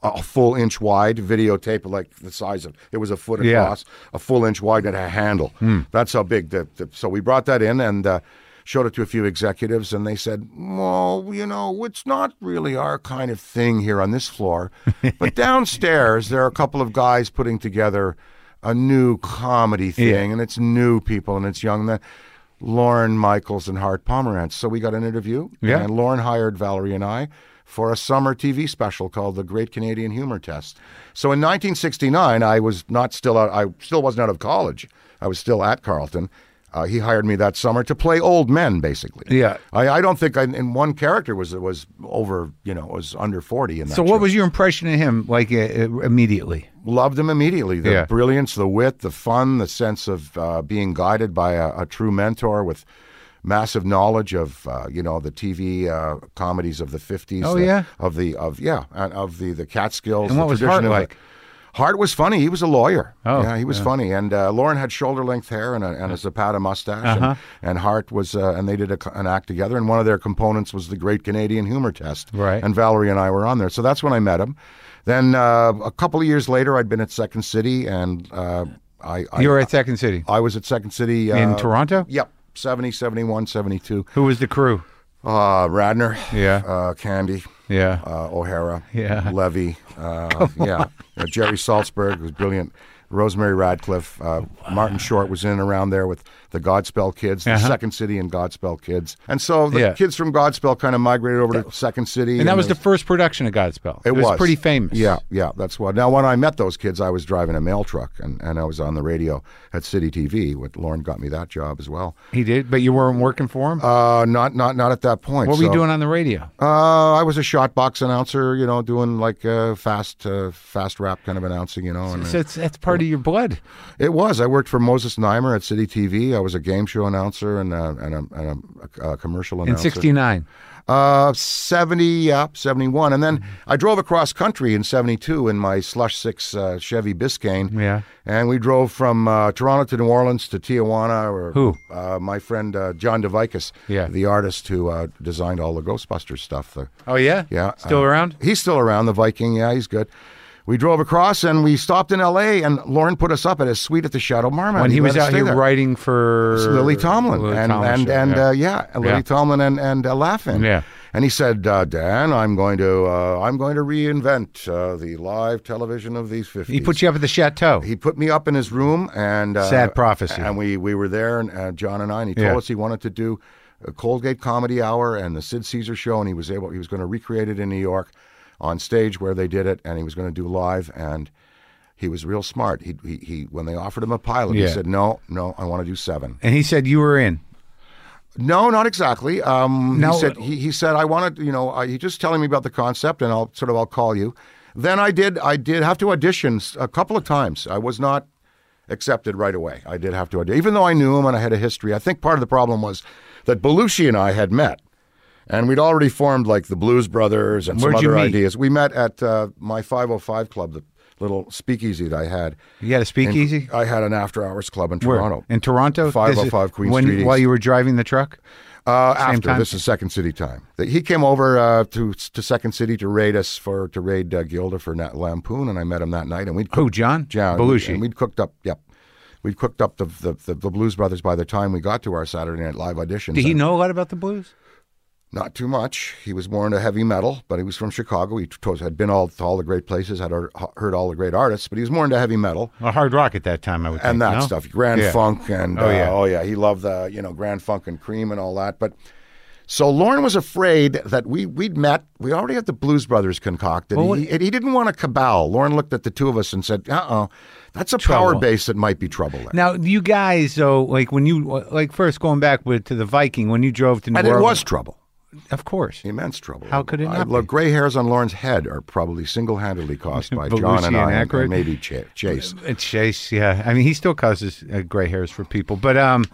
a full inch wide videotape, like the size of it was a foot Yeah. Across, a full inch wide, and a handle. That's how big. The, the, so we brought that in and. Uh, Showed it to a few executives, and they said, "Well, you know, it's not really our kind of thing here on this floor, but downstairs there are a couple of guys putting together a new comedy thing, and it's new people and it's young. That Lorne Michaels and Hart Pomerantz. So we got an interview, Yeah. and Lorne hired Valerie and I for a summer TV special called The Great Canadian Humor Test. So in 1969, I was not still out. I still wasn't out of college. I was still at Carleton. Uh, he hired me that summer to play old men, basically. Yeah. I, I don't think I, in one character was was over, you know, was under 40 in that So, show. what was your impression of him, like uh, uh, immediately? Loved him immediately. The Yeah. brilliance, the wit, the fun, the sense of uh, being guided by a, a true mentor with massive knowledge of uh, you know the TV uh, comedies of the fifties. Oh, yeah? of the of yeah and of the the Catskills. And the what was Hart the- like? Hart was funny. He was a lawyer. Oh, yeah, he was funny. And uh, Lorne had shoulder length hair and a, and a Zapata mustache. Uh-huh. And, and Hart was, uh, and they did a, an act together. And one of their components was the Great Canadian Humor Test. Right. And Valerie and I were on there. So that's when I met him. Then uh, a couple of years later, I'd been at Second City, and uh, I, I You were at Second City I was at Second City uh, in Toronto. Yep, 70, 71, 72. Who was the crew? Uh, Radner, Yeah. uh, Candy, Yeah. uh, O'Hara, Yeah. Levy, uh, yeah, Uh, Jerry Salzberg was brilliant. Rosemary Radcliffe, uh, Martin Short was in and around there with the Godspell kids, the Uh-huh. Second City and Godspell kids, and so the Yeah. kids from Godspell kind of migrated over to Second City, And that was the first production of Godspell. it was, was pretty famous. Yeah, yeah, that's why. Now, when I met those kids, I was driving a mail truck, and, and I was on the radio at City TV. With Lorne got me that job as well. He did, but you weren't working for him. Uh, not not not at that point. what were you doing on the radio? Uh, I was a shot box announcer, you know, doing like uh, fast, uh, fast rap kind of announcing, you know. And So it's, that's part of your blood. it was. I worked for Moses Znaimer at City TV. I was a game show announcer and a, and a, and a, a commercial announcer. In '69. Uh, 70, yeah, 71. And then I drove across country in 72 in my Slush 6 uh, Chevy Biscayne. Yeah. And we drove from uh, Toronto to New Orleans to Tijuana. Or, Who? Uh, my friend uh, John Daveikis, Yeah. the artist who uh, designed all the Ghostbusters stuff. The, Oh yeah. yeah. Still around? He's still around, the Viking. Yeah, he's good. We drove across and we stopped in L.A. and Lorne put us up at his suite at the Chateau Marmont. When he was out here there. writing for Lily Tomlin Lily and Tomlin and show, and yeah. uh, yeah, Lily Yeah. Tomlin and and uh, Laugh-In. Yeah. And he said, uh, Dan, I'm going to uh, I'm going to reinvent uh, the live television of these 50s. he put you up at the chateau. He put me up in his room and uh, Sad prophecy. And we we were there, and uh, John and I. And he Yeah. told us he wanted to do a Colgate Comedy Hour and the Sid Caesar Show, and he was able he was going to recreate it in New York on stage where they did it, and he was going to do live and. He was real smart. He, he, he when they offered him a pilot, Yeah. he said, "No, no, I want to do seven. and he said you were in. No, not exactly. Um, No. he said he, he said I wanted you know uh, he just telling me about the concept and I'll sort of I'll call you. Then I did I did have to audition a couple of times. I was not accepted right away. I did have to audition, even though I knew him and I had a history. I think part of the problem was that Belushi and I had met. And we'd already formed like the Blues Brothers and Where'd some other meet? ideas. We met at uh, my 505 club, the little speakeasy that I had. You had a speakeasy. I had an after hours club in Where? Toronto. In Toronto? This is- 505 Queen when, Street East. While you were driving the truck? Uh, after time? this is Second City time. He came over uh, to to Second City to raid us for to raid uh, Gilda for Nat Lampoon, and I met him that night, and we'd Who, John? John Belushi. and we'd cooked up. Yep, we'd cooked up the the, the the Blues Brothers by the time we got to our Saturday Night Live audition. Did he know a lot about the blues? Not too much. He was more into heavy metal, but he was from Chicago. He had been all to all the great places, had heard, all the great artists, but he was more into heavy metal. Well, hard rock at that time, I would think. and that no? stuff, Grand Yeah. Funk, and Oh, uh, yeah. oh yeah, he loved the you know Grand Funk and Cream and all that. But so Lorne was afraid that we we'd met, we already had the Blues Brothers concocted. Well, he, he didn't want a cabal. Lorne looked at the two of us and said, "Uh oh, that's a Trouble. power base that might be trouble there." Now, you guys, though, like when you, like first going back with, to the Viking, when you drove to New and it was trouble, Of course. immense trouble. How could it I, not look, be? gray hairs on Lorne's head are probably single-handedly caused by John and and I, and, and maybe Ch- Chase. It's Chase, yeah. I mean, he still causes uh, gray hairs for people. But um,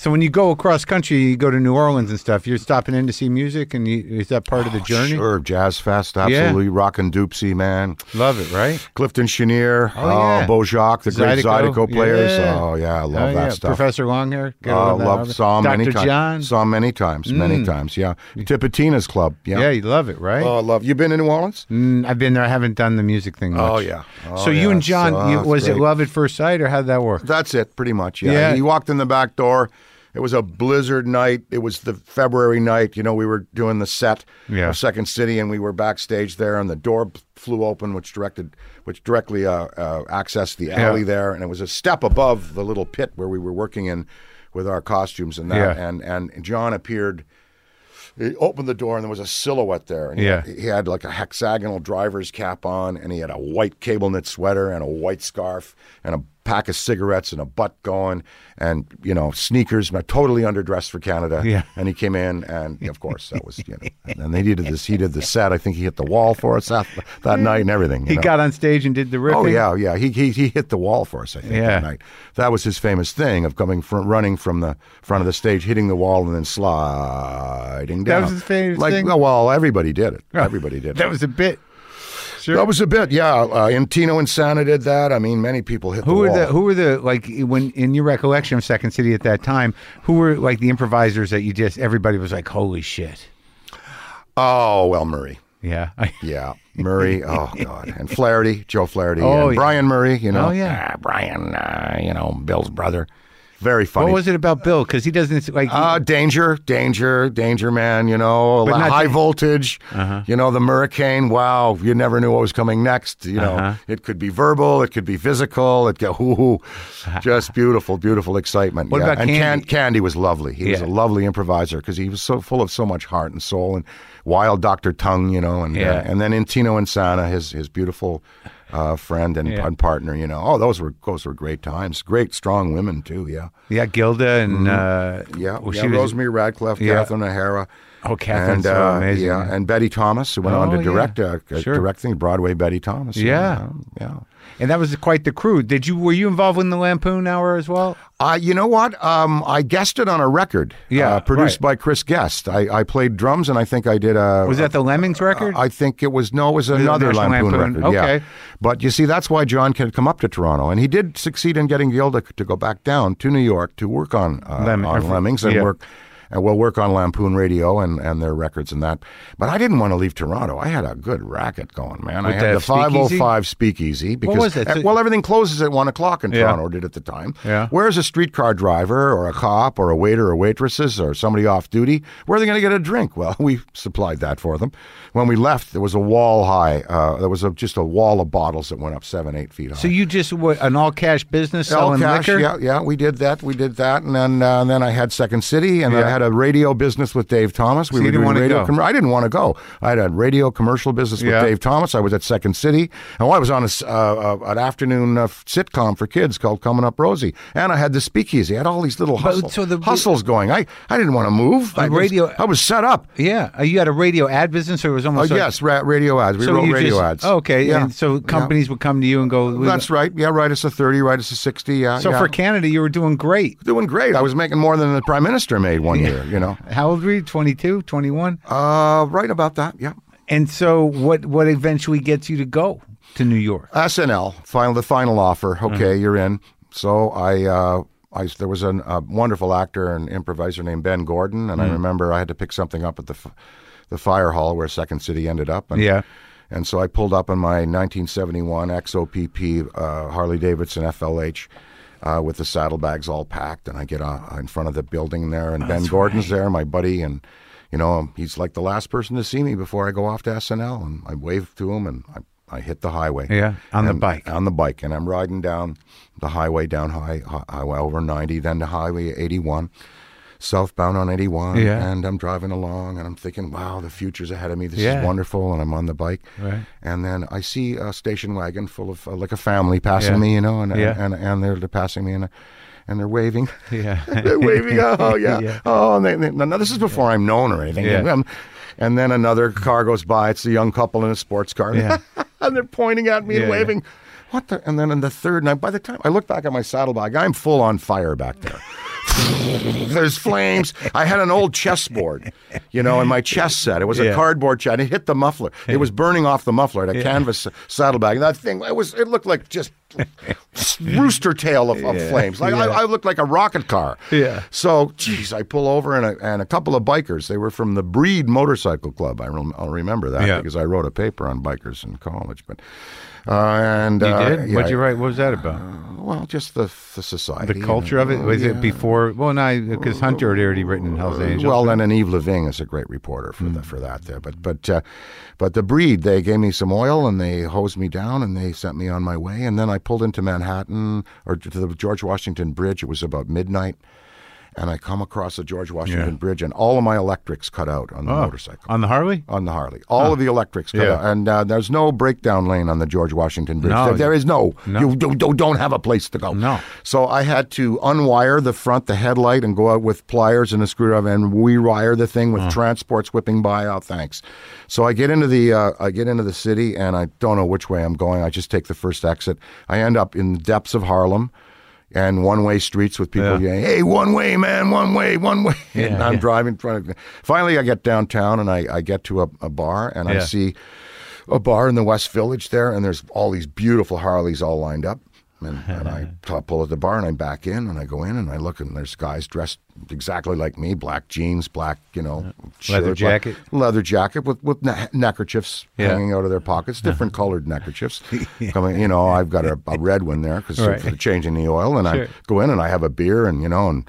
so when you go across country, you go to New Orleans and stuff. You're stopping in to see music, and you, is that part of the oh, journey? Sure, Jazz Fest, absolutely Rockin' Dopsie, man. Love it, right? Clifton Chenier, Oh, uh, yeah. Beau Jocque, the great Zydeco, Zydeco players. yeah. Oh yeah, I love Oh, that yeah. stuff. Professor Longhair. Gotta uh, Oh, love that love album. saw him many times. Saw him many times, many times. Yeah, Tipitina's Club. Yeah. Yeah, you love it, right? Oh, I love. You been in New Orleans? Mm, I've been there. I haven't done the music thing oh, much. Oh, yeah. Oh, so you and John, you, was it love at first sight, or how did that work? That's it, pretty much. Yeah. Yeah. He walked in the back door. It was a blizzard night. It was the February night. You know, we were doing the set Yeah. of Second City, and we were backstage there, and the door flew open, which directed, which directly uh, uh, accessed the alley Yeah. there, and it was a step above the little pit where we were working in with our costumes and that. Yeah. And and John appeared. He opened the door and there was a silhouette there. And he- Yeah. he had like a hexagonal driver's cap on, and he had a white cable knit sweater and a white scarf and a pack of cigarettes and a butt going, and you know sneakers, but totally underdressed for Canada. Yeah. And he came in, and of course that was you know, and then they did this. He did the set. I think he hit the wall for us that, that mm. night and everything. He know. got on stage and did the riffing. Oh yeah, yeah. He, he he hit the wall for us. I think Yeah. that night. That was his famous thing of coming from running from the front of the stage, hitting the wall, and then sliding down. That was his famous like, thing? Well, everybody did it. Oh, everybody did. It. That was a bit. Sure. That was a bit, yeah. Uh, and Tino Insana did that. I mean, many people hit Who the were wall. the who were the like when in your recollection of Second City at that time? Who were like the improvisers that you just everybody was like, holy shit, oh well, Murray. yeah, Yeah, Murray. Oh God, and Flaherty, Joe Flaherty, Oh, and yeah. Brian Murray. You know, Oh, yeah. Uh, Brian, uh, you know, Bill's brother. Very funny. What was it about Bill? Because he doesn't like. Uh, danger, danger, danger, man. You know, high voltage. You know, the hurricane. Wow, you never knew what was coming next. You know, Uh-huh. it could be verbal, it could be physical. It could, ooh, just beautiful, beautiful excitement. What yeah. about and Candy? Can- Candy was lovely. He was a lovely improviser because he was so full of so much heart and soul and wild Doctor Tongue. You know, and Yeah. uh, and then in Tino Insana, his his beautiful. Uh, friend and, Yeah. and partner, you know. Oh, those were those were great times. Great, strong women too. Yeah. yeah, Gilda and uh, Mm-hmm. Yeah, well, yeah she was- Rosemary Radcliffe, Yeah. Catherine O'Hara. Oh, Catherine's and, so uh, amazing. Yeah, and Betty Thomas, who went on Oh, to yeah. direct uh, uh, Sure. directing Broadway. Betty Thomas. Yeah. yeah. and that was quite the crew. Did you were you involved in the Lampoon Hour as well? Uh, you know what? Um, I guessed it on a record. Yeah, uh, produced right. by Chris Guest. I, I played drums, and I think I did a. Was that the Lemmings record? I think it was no, it was another Lampoon, Lampoon? record. Yeah, Okay. but you see, that's why John had come up to Toronto, and he did succeed in getting Gilda to go back down to New York to work on uh, Lem- on Lemmings and yeah. work. And we'll work on Lampoon Radio and, and their records and that. But I didn't want to leave Toronto. I had a good racket going, man. With I had the the 505 Speakeasy because was it? uh, well, everything closes at one o'clock in Yeah. Toronto. or Did at the time. Yeah. Where's a streetcar driver or a cop or a waiter or waitresses or somebody off duty? Where are they going to get a drink? Well, we supplied that for them. When we left, there was a wall high. Uh, there was a, just a wall of bottles that went up seven, eight feet high. so you just what, an all cash business All selling cash, liquor? yeah, yeah, we did that. We did that, and then uh, and then I had Second City, and then I had a radio business with Dave Thomas. We So were didn't doing radio. go. I didn't want to go. I had a radio commercial business with Yeah. Dave Thomas. I was at Second City, and I was on a, uh, uh, an afternoon uh, sitcom for kids called Coming Up Rosie, and I had the Speakeasy. I had all these little hustle, so the- hustles going. I, I didn't want to move. I was- radio- I was set up. Yeah, Uh, you had a radio ad business, or it was almost like- yes, ra- radio ads. We So wrote radio just, ads. Oh, okay, Yeah. and so Yeah. companies would come to you and go. That's right. Yeah, write us a thirty. Write us a sixty. Yeah. so yeah. for Canada, you were doing great. doing great. I was making more than the prime minister made one year. You know. How old were you? 22, 21? Uh, right about that. Yeah. And so, what what eventually gets you to go to New York? SNL final the final offer. Okay, Mm-hmm. you're in. So I. Uh, I, there was an, a wonderful actor and improviser named Ben Gordon, and Mm. I remember I had to pick something up at the f- the fire hall where Second City ended up. And, Yeah. And so I pulled up in my 1971 XOPP uh, Harley Davidson FLH uh, with the saddlebags all packed, and I get uh, in front of the building there, and Ben Gordon's there, my buddy, and you know he's like the last person to see me before I go off to SNL, and I wave to him, and I, I hit the highway. Yeah, on the bike. On the bike, and I'm riding down the highway, down high, hi- highway over 90, then the highway 81 southbound on 81 Yeah. and i'm driving along and i'm thinking wow the future's ahead of me this Yeah. is wonderful and i'm on the bike Right. and then i see a station wagon full of uh, like a family passing Yeah. me you know and, Yeah. and, and they're, they're passing me and, and they're waving Yeah. they're waving oh yeah, oh and they, they, now this is before i'm known or anything Yeah. And then another car goes by it's a young couple in a sports car Yeah. and they're pointing at me and waving what the and then in the third night by the time i look back at my saddlebag i'm full on fire back there there's flames. I had an old chessboard, you know, in my chess set. It was Yeah. a cardboard chest. It hit the muffler. It was burning off the muffler. A canvas saddlebag. That thing, it was. It looked like just rooster tail of, of flames. Like I, Yeah. I looked like a rocket car. Yeah. So, geez, I pull over and a, and a couple of bikers. They were from the Breed Motorcycle Club. I rem- I'll remember that Yeah. because I wrote a paper on bikers in college. But and You uh, did? yeah, What'd you write? What was that about? Well, just the the society, The culture of it? Was it before? Well, no, because Hunter had already written Hell's Angels. Well, then, and Yves Lavigne is a great reporter for the, for that there. But but uh, but the breed, they gave me some oil and they hosed me down and they sent me on my way. And then I pulled into Manhattan or to the George Washington Bridge. It was about midnight. And I come across the George Washington Yeah. Bridge, and all of my electrics cut out on the Oh, motorcycle. on the Harley. On the Harley, all of the electrics, cut Yeah. out. and uh, there's no breakdown lane on the George Washington Bridge. No. There- there is no. No. You do, do, don't have a place to go. No. So I had to unwire the front, the headlight, and go out with pliers and a screwdriver and rewire the thing with transports whipping by. Oh, thanks. So I get into the uh, I get into the city, and I don't know which way I'm going. I just take the first exit. I end up in the depths of Harlem. And one-way streets with people Yeah. yelling, "Hey, one way, man, one way, one way!" and I'm yeah. driving. Trying to, finally, I get downtown and I, I get to a, a bar and I see a bar in the West Village there, and there's all these beautiful Harleys all lined up. And, and I pull at the bar and I'm back in and I go in and I look and there's guys dressed exactly like me, black jeans, black, you know, Leather jacket. black- leather jacket with with ne- neckerchiefs Yeah. hanging out of their pockets, different colored neckerchiefs. Coming, you know, I've got a, a red one there because Right. for changing the oil, and Sure. I go in and I have a beer and you know and.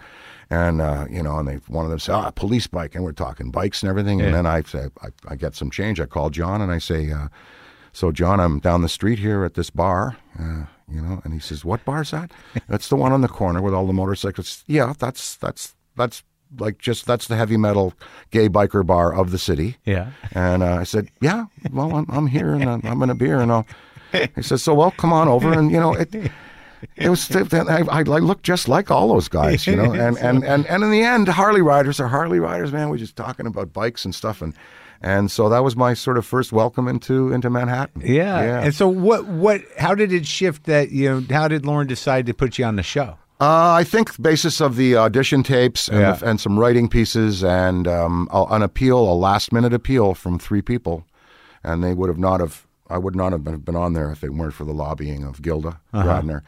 And uh, you know, and they one of them say, "Oh, police bike," and we're talking bikes and everything. And then I say, I, I get some change. I call John and I say, uh, "So, John, I'm down the street here at this bar, uh, you know." And he says, "What bar is that?" that's the one on the corner with all the motorcycles. Yeah, that's that's that's like just that's the heavy metal gay biker bar of the city. Yeah. And uh, I said, "Yeah, well, I'm, I'm here and I'm, I'm in a beer." And I'll, he says, "So, well, come on over." And you know, it, it was I, I, I look just like all those guys, you know. And, and and and in the end, Harley riders are Harley riders, man. We're just talking about bikes and stuff, and and so that was my sort of first welcome into into Manhattan. Yeah. yeah. And so what what how did it shift that you know how did Lorne decide to put you on the show? Uh, I think basis of the audition tapes and, Yeah. the, and some writing pieces and um, an appeal, a last minute appeal from three people, and they would have not have. I would not have been, been on there if it weren't for the lobbying of Gilda Uh-huh. Radner,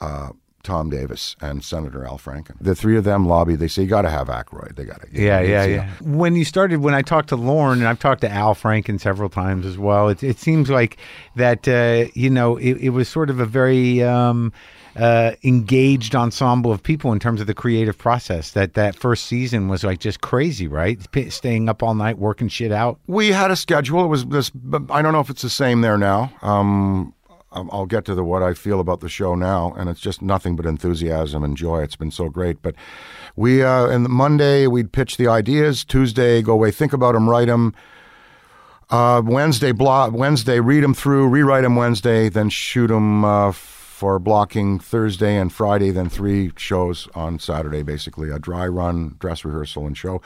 uh, Tom Davis, and Senator Al Franken. The three of them lobbied. They say you got to have Aykroyd. They got to. Yeah, yeah, yeah. When you started, when I talked to Lorne, and I've talked to Al Franken several times as well, it, it seems like that, uh, you know, it, it was sort of a very um, uh, engaged ensemble of people in terms of the creative process. That that first season was like just crazy, right? P- Staying up all night, working shit out. We had a schedule. It was this. but I don't know if it's the same there now. Um, I'll get to the what I feel about the show now, and it's just nothing but enthusiasm and joy. It's been so great. But we, uh, and Monday we'd pitch the ideas. Tuesday, go away, think about them, write them. Uh, Wednesday, blo- Wednesday, read them through, rewrite them Wednesday, then shoot them uh, for blocking Thursday and Friday. Then three shows on Saturday, basically a dry run, dress rehearsal, and show.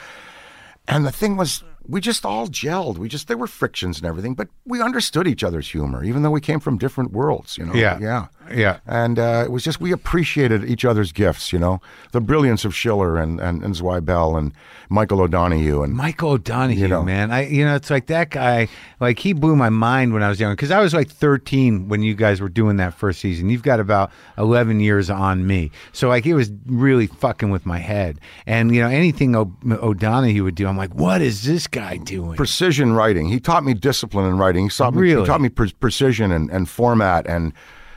And the thing was, we just all gelled. We just there were frictions and everything, but we understood each other's humor, even though we came from different worlds. You know, Yeah. yeah, Yeah. And uh, it was just we appreciated each other's gifts. You know, the brilliance of Schiller and and, and Zweibel and Michael O'Donoghue and Michael O'Donoghue, You know. man. I, you know, it's like that guy. Like he blew my mind when I was young because I was like 13 when you guys were doing that first season. You've got about 11 years on me, so like it was really fucking with my head. And you know, anything o- O'Donoghue would do, I'm like, what is this guy doing? precision writing. He taught me discipline in writing. He taught me, Really? he taught me pre- precision and, and format and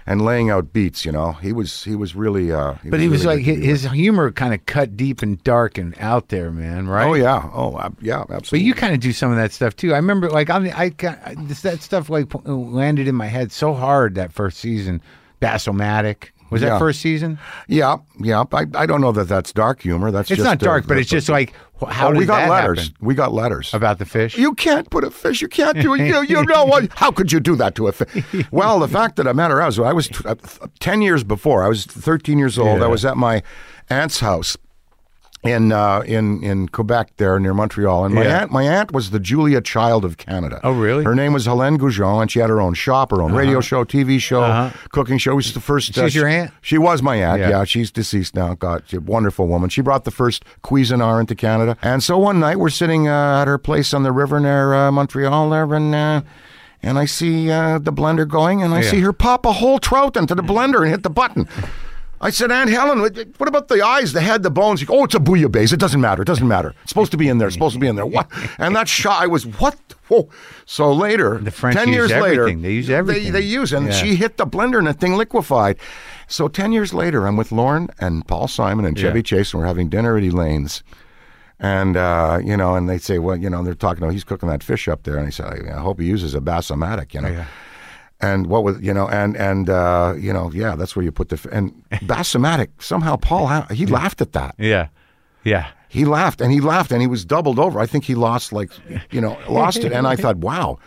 and laying out beats. You know, he was he was really. Uh, but he was really like good to be his, his humor kind of cut deep and dark and out there, man. Right? Oh yeah. Oh ab- yeah. Absolutely. But you kind of do some of that stuff too. I remember, like, on the, I, this, that stuff like landed in my head so hard that first season. Bassomatic was that first season? Yeah, yeah. I, I don't know that that's dark humor. That's It's just, not uh, dark, but the- it's just like how Oh, we got letters. happen? We got letters about the fish? You can't put a fish. You can't do it. You, you know what? How could you do that to a fish? Well, the fact that I met her, I was, I was t- uh, ten years before. I was thirteen years old. Yeah. I was at my aunt's house in uh, in in Quebec, there near Montreal, and my Yeah. aunt my aunt was the Julia Child of Canada. Oh, really? Uh-huh. Her name was Helene Gougeon, and she had her own shop, her own radio show, TV show, cooking show. She was the first. She's your aunt? She was my aunt. Yeah. Yeah, she's deceased now. God, she's a wonderful woman. She brought the first Cuisinart into Canada. And so one night we're sitting uh, at her place on the river near uh, Montreal there, and uh, and I see uh, the blender going, and I Yeah. see her pop a whole trout into the blender and hit the button. I said, Aunt Helen, what about the eyes, the head, the bones? Goes, oh, it's a bouillabaisse. It doesn't matter. It doesn't matter. It's supposed to be in there. It's supposed to be in there. What? And that shot, I was, what? Whoa. So later, The French 10 use years later, everything. They use everything. They, use, and Yeah. she hit the blender and the thing liquefied. So 10 years later, I'm with Lorne and Paul Simon and Chevy Yeah. Chase, and we're having dinner at Elaine's. And, uh, you know, and they say, well, you know, they're talking about he's cooking that fish up there. And I said, I, I hope he uses a bassomatic, you know. Yeah. And what was, you know, and, and, uh, you know, yeah, that's where you put the, and bassomatic, somehow Paul, he laughed at that. yeah. Yeah. He laughed and he laughed and he was doubled over. I think he lost like, you know, lost it. And I thought, wow,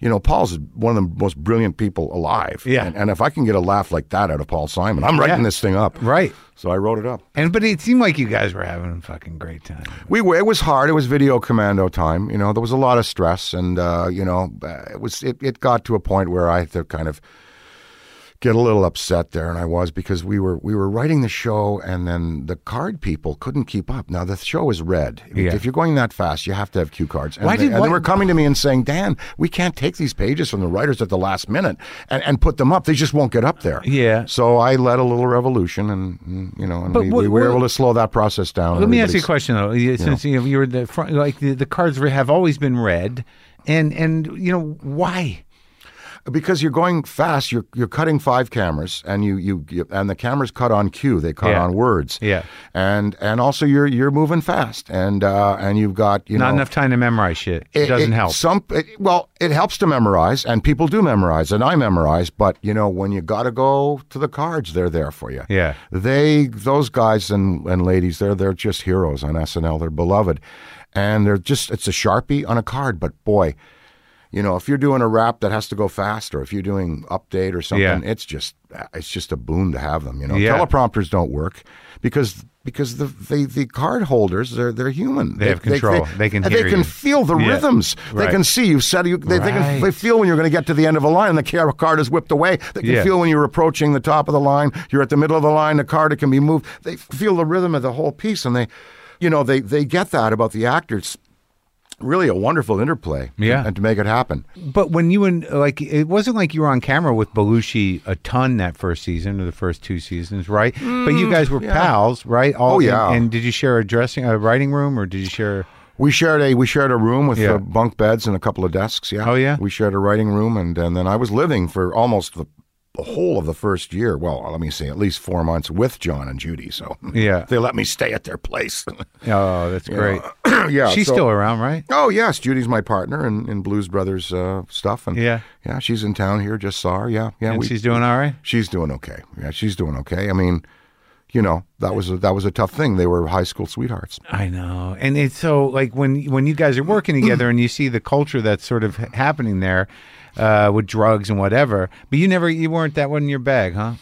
you know, Paul's one of the most brilliant people alive. Yeah. And, and if I can get a laugh like that out of Paul Simon, I'm writing Yeah. this thing up. Right. So I wrote it up. And but it seemed like you guys were having a fucking great time. We were, it was hard. It was video commando time. You know, there was a lot of stress, and uh, you know, uh, it was it, it got to a point where I had to kind of get a little upset there, and I was because we were we were writing the show, and then the card people couldn't keep up. Now the show is red. Yeah. If you're going that fast, you have to have cue cards. And, Why they, did- and they were coming to me and saying, "Dan, we can't take these pages from the writers at the last minute and, and put them up. They just won't get up there." Yeah. So I led a little revolution, and, you know, and we, what- we were what- able to slow that process down. Let me ask you a question though. Since you, know, you were the front, like the, the cards have always been red, and and you know why? Because you're going fast you're you're cutting five cameras and you you, you and the cameras cut on cue they cut Yeah. on words Yeah. and and also you're you're moving fast and uh and you've got you Not know enough time to memorize shit. It, doesn't help. some it, well it helps to memorize and people do memorize and I memorize but you know when you got to go to the cards they're there for you Yeah. they those guys and and ladies they're they're just heroes on SNL they're beloved and they're just it's a sharpie on a card but boy you know, if you're doing a rap that has to go fast, or if you're doing update or something, Yeah. it's just it's just a boon to have them. You know, Yeah. teleprompters don't work because because the the, the card holders they're they're human. They have control. They can they hear can you. feel the Yeah. rhythms. Right. They can see you said you. They, they can they feel when you're going to get to the end of a line and the card is whipped away. They can Yeah. feel when you're approaching the top of the line. You're at the middle of the line. The card it can be moved. They feel the rhythm of the whole piece, and they, you know, they they get that about the actors. Really, a wonderful interplay. Yeah. and to make it happen. But when you and like, it wasn't like you were on camera with Belushi a ton that first season or the first two seasons, right? but you guys were pals, right? All, Mm, Oh, yeah. And, and did you share a dressing, a writing room, or did you share? We shared a we shared a room with Yeah. bunk beds and a couple of desks. Yeah. Oh, yeah? We shared a writing room, and and then I was living for almost the, the whole of the first year. Well, let me say at least four months with John and Judy. So Yeah. they let me stay at their place. Oh, that's great. yeah, She's so- still around, right? Oh yes, Judy's my partner in, in Blues Brothers uh, stuff, and Yeah. yeah, she's in town here. Just saw her. Yeah, yeah, And we- she's doing all right. she's doing okay. Yeah, she's doing okay. I mean, you know, that was a, that was a tough thing. They were high school sweethearts. I know, and it's so like when when you guys are working together and you see the culture that's sort of happening there uh, with drugs and whatever, but you never you weren't that one in your bag, huh?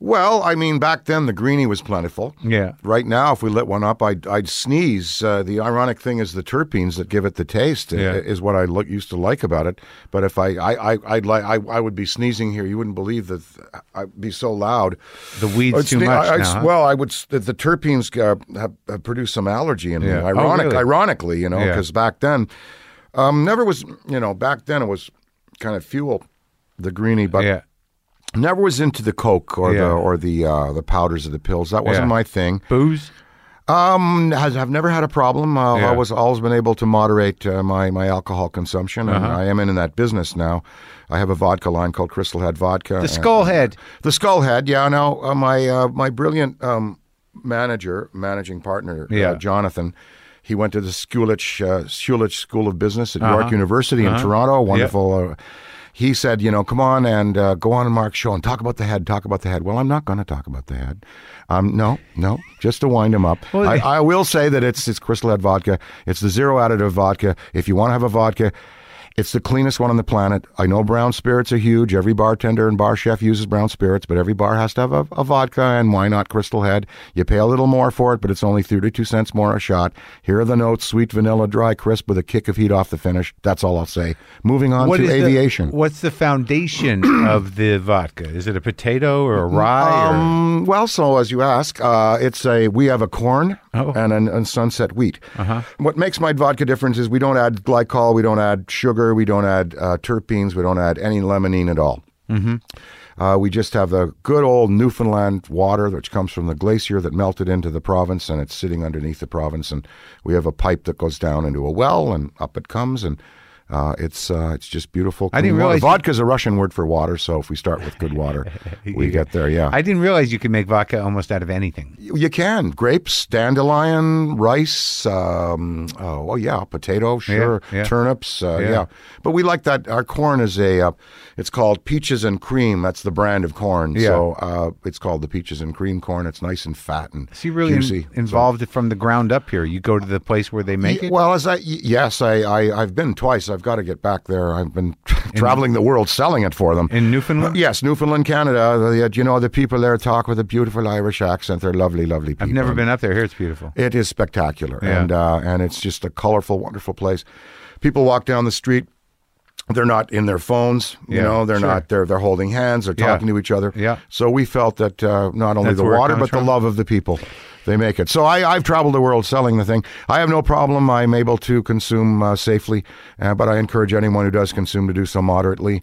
Well, I mean, back then the greenie was plentiful. Yeah. Right now, if we lit one up, I'd, I'd sneeze. Uh, the ironic thing is the terpenes that give it the taste uh, Yeah. is what I look, used to like about it. But if I, I, I, I'd like, I, I would be sneezing here. You wouldn't believe that I'd be so loud. The weeds I'd too sne- much I- now, huh? Well, I would. The, the terpenes uh, have, have produced some allergy in me. Yeah. Oh, Ironic, really? ironically, you know, Yeah. because back then, um, never was. You know, back then it was kind of fuel, the greenie, but yeah, never was into the coke or Yeah. the or the uh, the powders or the pills. That wasn't Yeah. my thing. booze. Um, has I've never had a problem. Uh, Yeah. I was always been able to moderate uh, my my alcohol consumption, and Uh-huh. I am in in that business now. I have a vodka line called Crystal Head Vodka. The and- Skullhead. the Skullhead. Yeah, no, uh, my uh, my brilliant um, manager, managing partner, Yeah. uh, Jonathan. He went to the Schulich, uh, Schulich School of Business at Uh-huh. York University in Toronto. Wonderful. Uh, he said, you know, come on and uh, go on and Marc's show and talk about the head. Talk about the head. Well, I'm not going to talk about the head. Um, no, no, just to wind him up. Well, I, I will say that it's it's Crystal Head vodka. It's the zero additive vodka. If you want to have a vodka. It's the cleanest one on the planet. I know brown spirits are huge. Every bartender and bar chef uses brown spirits, but every bar has to have a, a vodka, and why not Crystal Head? You pay a little more for it, but it's only 32 cents more a shot. Here are the notes sweet vanilla, dry, crisp, with a kick of heat off the finish. That's all I'll say. Moving on What to is the- aviation. what's the foundation of the vodka? Is it a potato or a rye? or, Um, well, so as you ask, uh, it's a we have a corn Oh. and an, and sunset wheat. Uh-huh. What makes my vodka difference is we don't add glycol, we don't add sugar, we don't add uh, terpenes, we don't add any limonene at all. Mm-hmm. Uh, we just have the good old Newfoundland water, which comes from the glacier that melted into the province, and it's sitting underneath the province. And we have a pipe that goes down into a well, and up it comes. And Uh, it's uh, it's just beautiful. I didn't realize vodka is a Russian word for water. So if we start with good water, we get there. Yeah, I didn't realize you could make vodka almost out of anything. you you can grapes, dandelion, rice. Um, oh, oh, yeah, potato, sure, Yeah, yeah. turnips. Uh, Yeah. yeah. but we like that. Our corn is a. Uh, it's called peaches and cream. That's the brand of corn. Yeah. So uh, it's called the peaches and cream corn. It's nice and fat and So you really in- juicy. So- involved from the ground up here. You go to the place where they make it. Well, as I y- yes, I, I I've been twice. I've got to get back there. I've been traveling the world selling it for them. in Newfoundland. Yes, Newfoundland, Canada. The, you know, the people there talk with a beautiful Irish accent. They're lovely, lovely people. I've never been up there. Here it's beautiful. It is spectacular, Yeah. and uh, and it's just a colorful, wonderful place. People walk down the street. They're not in their phones, you Yeah, know. They're sure. not. They're they're holding hands. They're Yeah. talking to each other. Yeah. So we felt that uh, not only That's the water, but from? the love of the people, they make it. So I, I've traveled the world selling the thing. I have no problem. I'm able to consume uh, safely, uh, but I encourage anyone who does consume to do so moderately.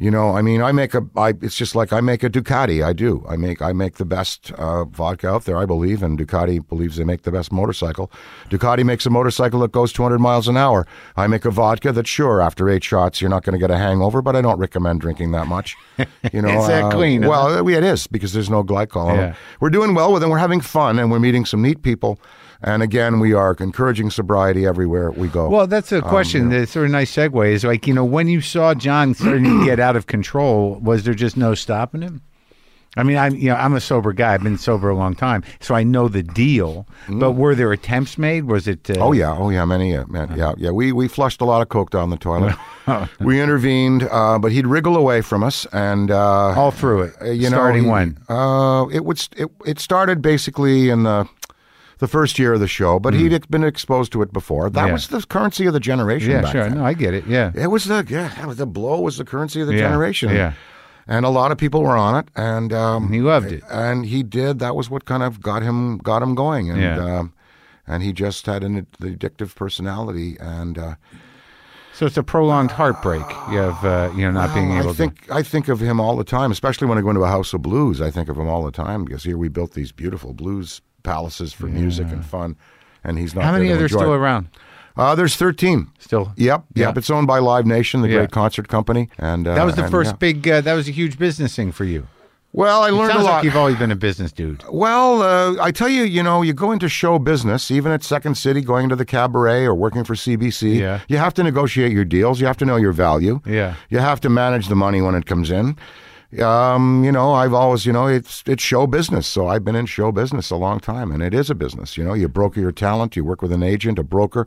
You know, I mean, I make a. I, it's just like I make a Ducati. I do. I make. I make the best uh, vodka out there. I believe, and Ducati believes they make the best motorcycle. Ducati makes a motorcycle that goes 200 miles an hour. I make a vodka that, sure, after eight shots, you're not going to get a hangover, but I don't recommend drinking that much. You know, Is that uh, clean, Well, it is because there's no glycol. in it. Yeah. We're doing well with it. We're having fun, and we're meeting some neat people. And again, we are encouraging sobriety everywhere we go. Well, that's a question. The sort of nice segue is like you know when you saw John starting to get out of control, was there just no stopping him? I mean, I'm you know I'm a sober guy. I've been sober a long time, so I know the deal. But were there attempts made? Was it? Uh, Oh yeah, oh yeah, many, uh, man, yeah, yeah. We we flushed a lot of coke down the toilet. we intervened, uh, but he'd wriggle away from us, and uh, all through it. you know, starting he- when? Uh, it would st- it it started basically in the the first year of the show, but he'd been exposed to it before. That. Yeah. was the currency of the generation. Yeah, back sure. then. No, I get it. Yeah. It was the yeah, was the blow was the currency of the Yeah, generation. yeah. and a lot of people were on it, and um, He loved it. and he did. That was what kind of got him got him going, and Yeah. um, and he just had an the addictive personality, and uh, So it's a prolonged heartbreak. You have uh, you know not being able I think I think of him all the time, especially when I go into a house of blues. I think of him all the time because here we built these beautiful blues palaces for music and fun, and he's not. How many are there still it. around? Uh, there's 13. Still. Yep, Yeah. yep. It's owned by Live Nation, the Yeah. great concert company, and uh, That was the and, first yeah. big. Uh, that was a huge business thing for you. Well, I It learned a lot. like you've always been a business dude. Well, uh, I tell you, you know, you go into show business, even at Second City, going to the cabaret or working for CBC. Yeah. You have to negotiate your deals. You have to know your value. Yeah. You have to manage the money when it comes in. Um, you know, I've always, you know, it's it's show business. So I've been in show business a long time, and it is a business. You know, you broker your talent, you work with an agent, a broker,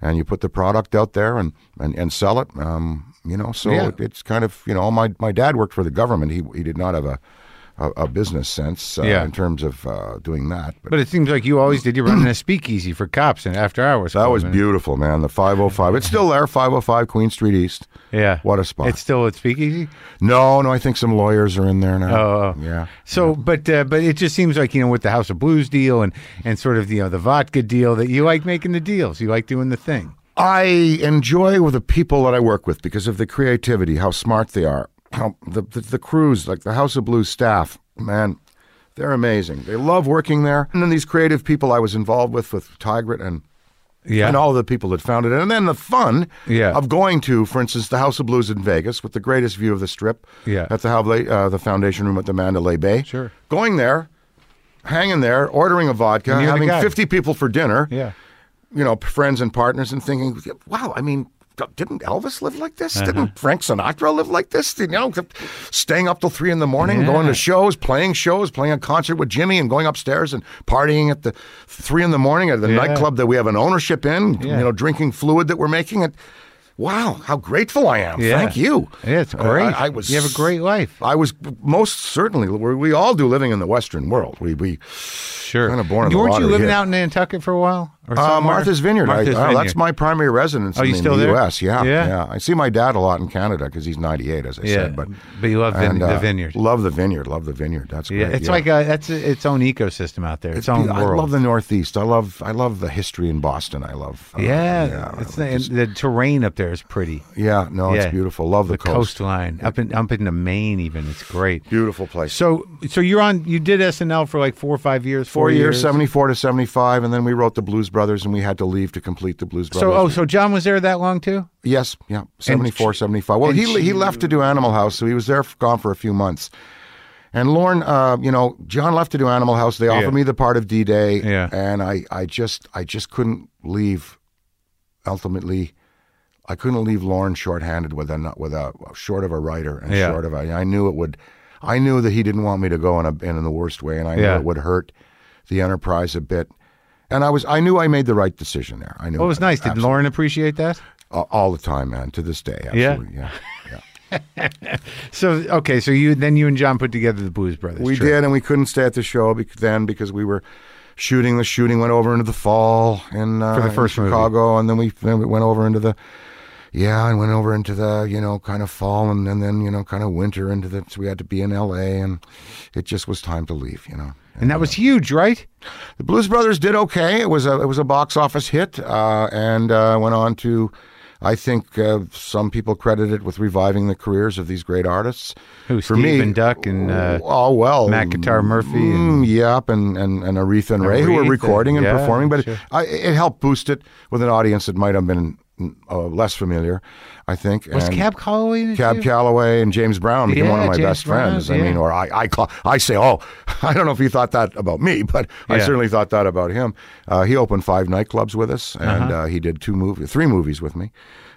and you put the product out there and and, and sell it. Um, you know, so Yeah. it, it's kind of, you know, my my dad worked for the government. He he did not have a a, a business sense uh, Yeah. in terms of uh, doing that. But But it seems like you always did. You running a speakeasy for cops and after hours. that was beautiful, man. The 505. It's still there, 505 Queen Street East. Yeah. What a spot. It's still at speakeasy. No, no, I think some lawyers are in there now. Oh, oh. yeah. So, but uh, but it just seems like you know with the House of Blues deal and and sort of you know the vodka deal that you like making the deals. You like doing the thing. I enjoy with the people that I work with because of the creativity, how smart they are, how the, the, the crews, like the House of Blues staff, man, they're amazing. They love working there. And then these creative people I was involved with, with Tigrett and Yeah. and all the people that founded it. And then the fun Yeah. of going to, for instance, the House of Blues in Vegas with the greatest view of the strip Yeah. at the, uh, the Foundation Room at the Mandalay Bay. Sure. Going there, hanging there, ordering a vodka, And you're the having 50 people for dinner, Yeah. you know, friends and partners, and thinking, wow, I mean, didn't Elvis live like this? Uh-huh. Didn't Frank Sinatra live like this? You know, staying up till three in the morning, going to shows, playing shows, playing a concert with Jimmy, and going upstairs and partying at the three in the morning at the Yeah. nightclub that we have an ownership in. Yeah. You know, drinking fluid that we're making. It. Wow, how grateful I am! Yeah. Thank you. Yeah, it's Uh, great. I, I was. You have a great life. I was most certainly. We we all do living in the Western world. We we Sure. Kinda born in Weren't you living here. out in Nantucket for a while? Uh. Martha's Vineyard. Martha's I, uh, Vineyard. that's my primary residence Oh, in, you the- still the there? U.S. Yeah, Yeah. yeah, I see my dad a lot in Canada because he's 98, as I Yeah, said. But but you love and, the uh, vineyard. Love the vineyard. Love the vineyard. That's great. Yeah, it's like a, that's a, its own ecosystem out there. Its, own be- world. I love the Northeast. I love I love the history in Boston. I love. uh, yeah, it's the, just- the terrain up there is pretty. yeah. No, yeah. it's beautiful. Love the, the coast. coastline up in up into Maine. Even it's great. Beautiful place. So so you're on. You did SNL for like four or five years. Four years, 74 to 75, and then we wrote the Blues Brothers, and we had to leave to complete the Blues So, Brothers. oh, so John was there that long too? Yes, yeah, 74, 75. Well, he he left to do Animal House, so he was there, gone for a few months. And Lorne, uh, you know, John left to do Animal House. They offered Yeah. me the part of D Day, Yeah. and I, I just, I just couldn't leave. Ultimately, I couldn't leave Lorne shorthanded with a with a short of a writer and Yeah. short of a. I knew it would. I knew that he didn't want me to go in a in the worst way, and I knew it would hurt the enterprise a bit. And I was, I knew I made the right decision there. I knew Well, it was nice. Did Lorne appreciate that? all, all the time, man. To this day, Yeah? absolutely. yeah. yeah. So, okay, so you then you and John put together the Blues Brothers. We trip. did, and we couldn't stay at the show then because we were shooting. The shooting went over into the fall in uh, For the first in movie. Chicago, and then we then we went over into the yeah, and went over into the you know kind of fall, and, and then you know kind of winter into the. So we had to be in L.A., and it just was time to leave. You know. and that was huge, right? The Blues Brothers did okay. It was a it was a box office hit, uh, and uh, went on to. I think uh, some people credit it with reviving the careers of these great artists. Who, For Stephen me, Duck and, uh, oh well, Matt Guitar Murphy and- mm, yep, and, and and Aretha and Ray who were Aretha, recording and yeah, performing, but sure. it, I, it helped boost it with an audience that might have been uh, less familiar. I think Was and Cab Calloway Cab too? Calloway and James Brown became one of my James best Brown, friends. I mean, or I I, call, I say, oh, I don't know if you thought that about me, but I certainly thought that about him. Uh, he opened five nightclubs with us, and Uh-huh. uh, he did two movies, three movies with me,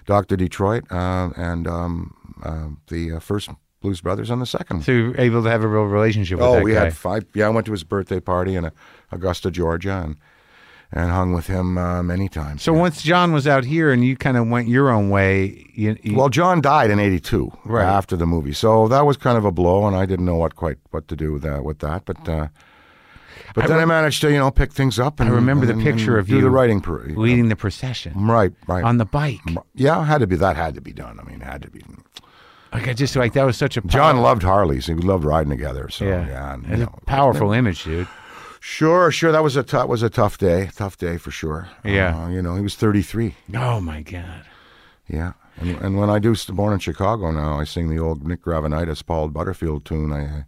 Doctor Detroit, uh, and um, uh, the uh, first Blues Brothers, and the second. So you were able to have a real relationship with Oh, we guy. had five. Yeah, I went to his birthday party in Augusta, Georgia, and and hung with him uh, many times. so once John was out here and you kind of went your own way, you, you, well, John died in '82, Right. after the movie, so that was kind of a blow, and I didn't know what quite what to do with that. With that, but uh, but then I managed to you know pick things up. And, I remember the picture and of you the writing. Per, leading the procession right, right. on the bike. yeah, had to be that had to be done. I mean, it had to be. Like I just like that was such a John loved Harleys. He loved riding together. So yeah, yeah, and, you a know, powerful image, dude. Sure, sure. That was a tough was a tough day. Tough day for sure. Yeah. Uh, you know, he was 33. Oh my god. Yeah. And, and when I do Born in Chicago now, I sing the old Nick Gravenites, Paul Butterfield tune. I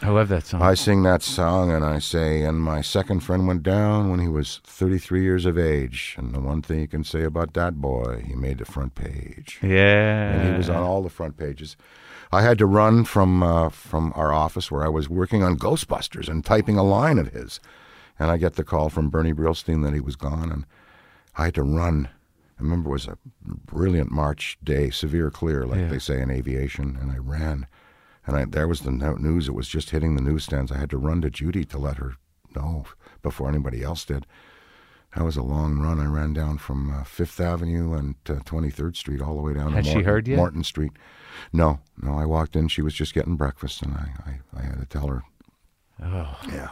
I love that song. I sing that song and I say, and my second friend went down when he was 33 years of age. And the one thing you can say about that boy, he made the front page. yeah. And he was on all the front pages. I had to run from uh, from our office where I was working on Ghostbusters and typing a line of his, and I get the call from Bernie Brillstein that he was gone, and I had to run. I remember it was a brilliant March day, severe clear, like Yeah. they say in aviation, and I ran, and I, there was the news. It was just hitting the newsstands. I had to run to Judy to let her know before anybody else did. That was a long run. I ran down from uh, Fifth Avenue and uh, 23rd Street all the way down Had to she Morton, heard yet? Morton Street. No, no. I walked in. She was just getting breakfast, and I, I, I had to tell her. Oh. Yeah.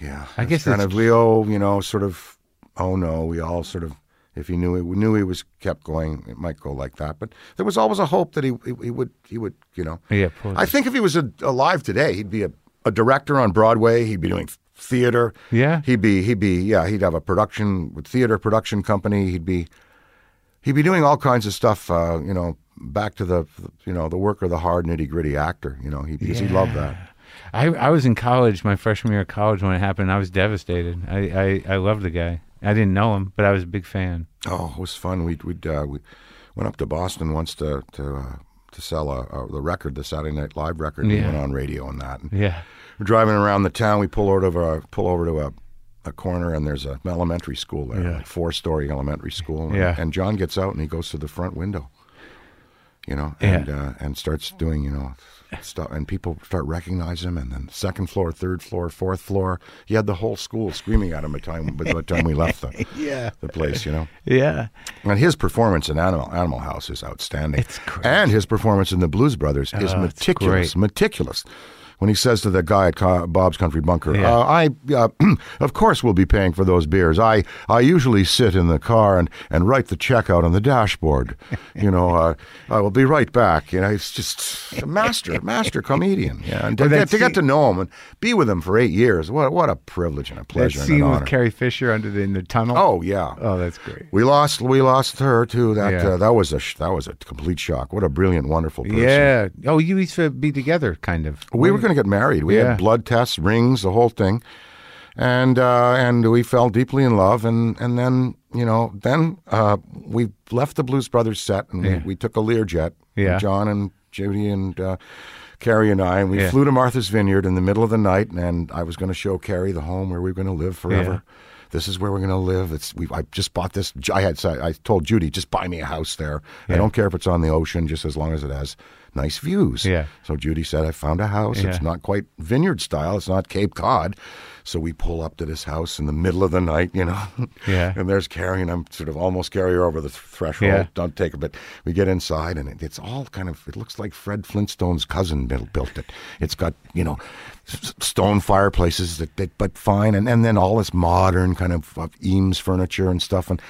Yeah. I guess kind of we all, you know, sort of. Oh no, we all sort of. If he knew it, we knew he was kept going. It might go like that, but there was always a hope that he he, he would he would you know. Yeah, poor I think if he was a, alive today, he'd be a, a director on Broadway. He'd be doing theater. Yeah. He'd be he'd be yeah he'd have a production with theater production company. He'd be he'd be doing all kinds of stuff. Uh, you know, back to the you know the work of the hard nitty gritty actor. You know, he because he loved that. I, I was in college, my freshman year of college when it happened. I was devastated. I, I, I loved the guy. I didn't know him, but I was a big fan. Oh, it was fun. We we uh, we went up to Boston once to to uh, to sell a, a, the record, the Saturday Night Live record. We went on radio and that. And Yeah. we're driving around the town. We pull over to a, pull over to a, a corner, and there's an elementary school there, Yeah. like four story elementary school. And, Yeah. and John gets out and he goes to the front window, you know, Yeah. and uh, and starts doing you know stuff, and people start recognizing him. And then second floor, third floor, fourth floor, he had the whole school screaming at him by the time by the time we left the Yeah. the place, you know. Yeah. And his performance in Animal Animal House is outstanding. And his performance in the Blues Brothers is Oh, meticulous, meticulous. When he says to the guy at Co- Bob's Country Bunker, Yeah. uh, "I, uh, of course, we'll be paying for those beers. I, I usually sit in the car and, and write the check out on the dashboard. You know, uh, I will be right back. You know, he's just a master, master comedian. Yeah, and to, Well, get, to get to know him and be with him for eight years, what, what a privilege and a That pleasure and an scene with Carrie Fisher under the, in the tunnel. oh yeah, Oh, that's great. we lost. We lost her too. That Yeah. uh, that was a sh- that was a complete shock. What a brilliant, wonderful person. Yeah. Oh, you used to be together, kind of. We were going to get married. We Yeah. had blood tests, rings, the whole thing. and uh, and we fell deeply in love, and and then you know then uh, we left the Blues Brothers set, and Yeah. we, we took a Learjet, Yeah. John and Judy and. Uh, Carrie and I, and we Yeah. flew to Martha's Vineyard in the middle of the night, and I was going to show Carrie the home where we were going to live forever. This is where we're going to live. It's we. I just bought this. I had. said- I told Judy, just buy me a house there. I don't care if it's on the ocean, just as long as it has nice views. Yeah. So Judy said, I found a house. Yeah. It's not quite vineyard style. It's not Cape Cod. So we pull up to this house in the middle of the night, you know. Yeah. and there's Carrie, and I'm sort of almost carry her over the threshold. Yeah. Don't take her, but we get inside, and it, it's all kind of. It looks like Fred Flintstone's cousin built, built it. It's got you know stone fireplaces that, that but fine, and, and then all this modern kind of, of Eames furniture and stuff, and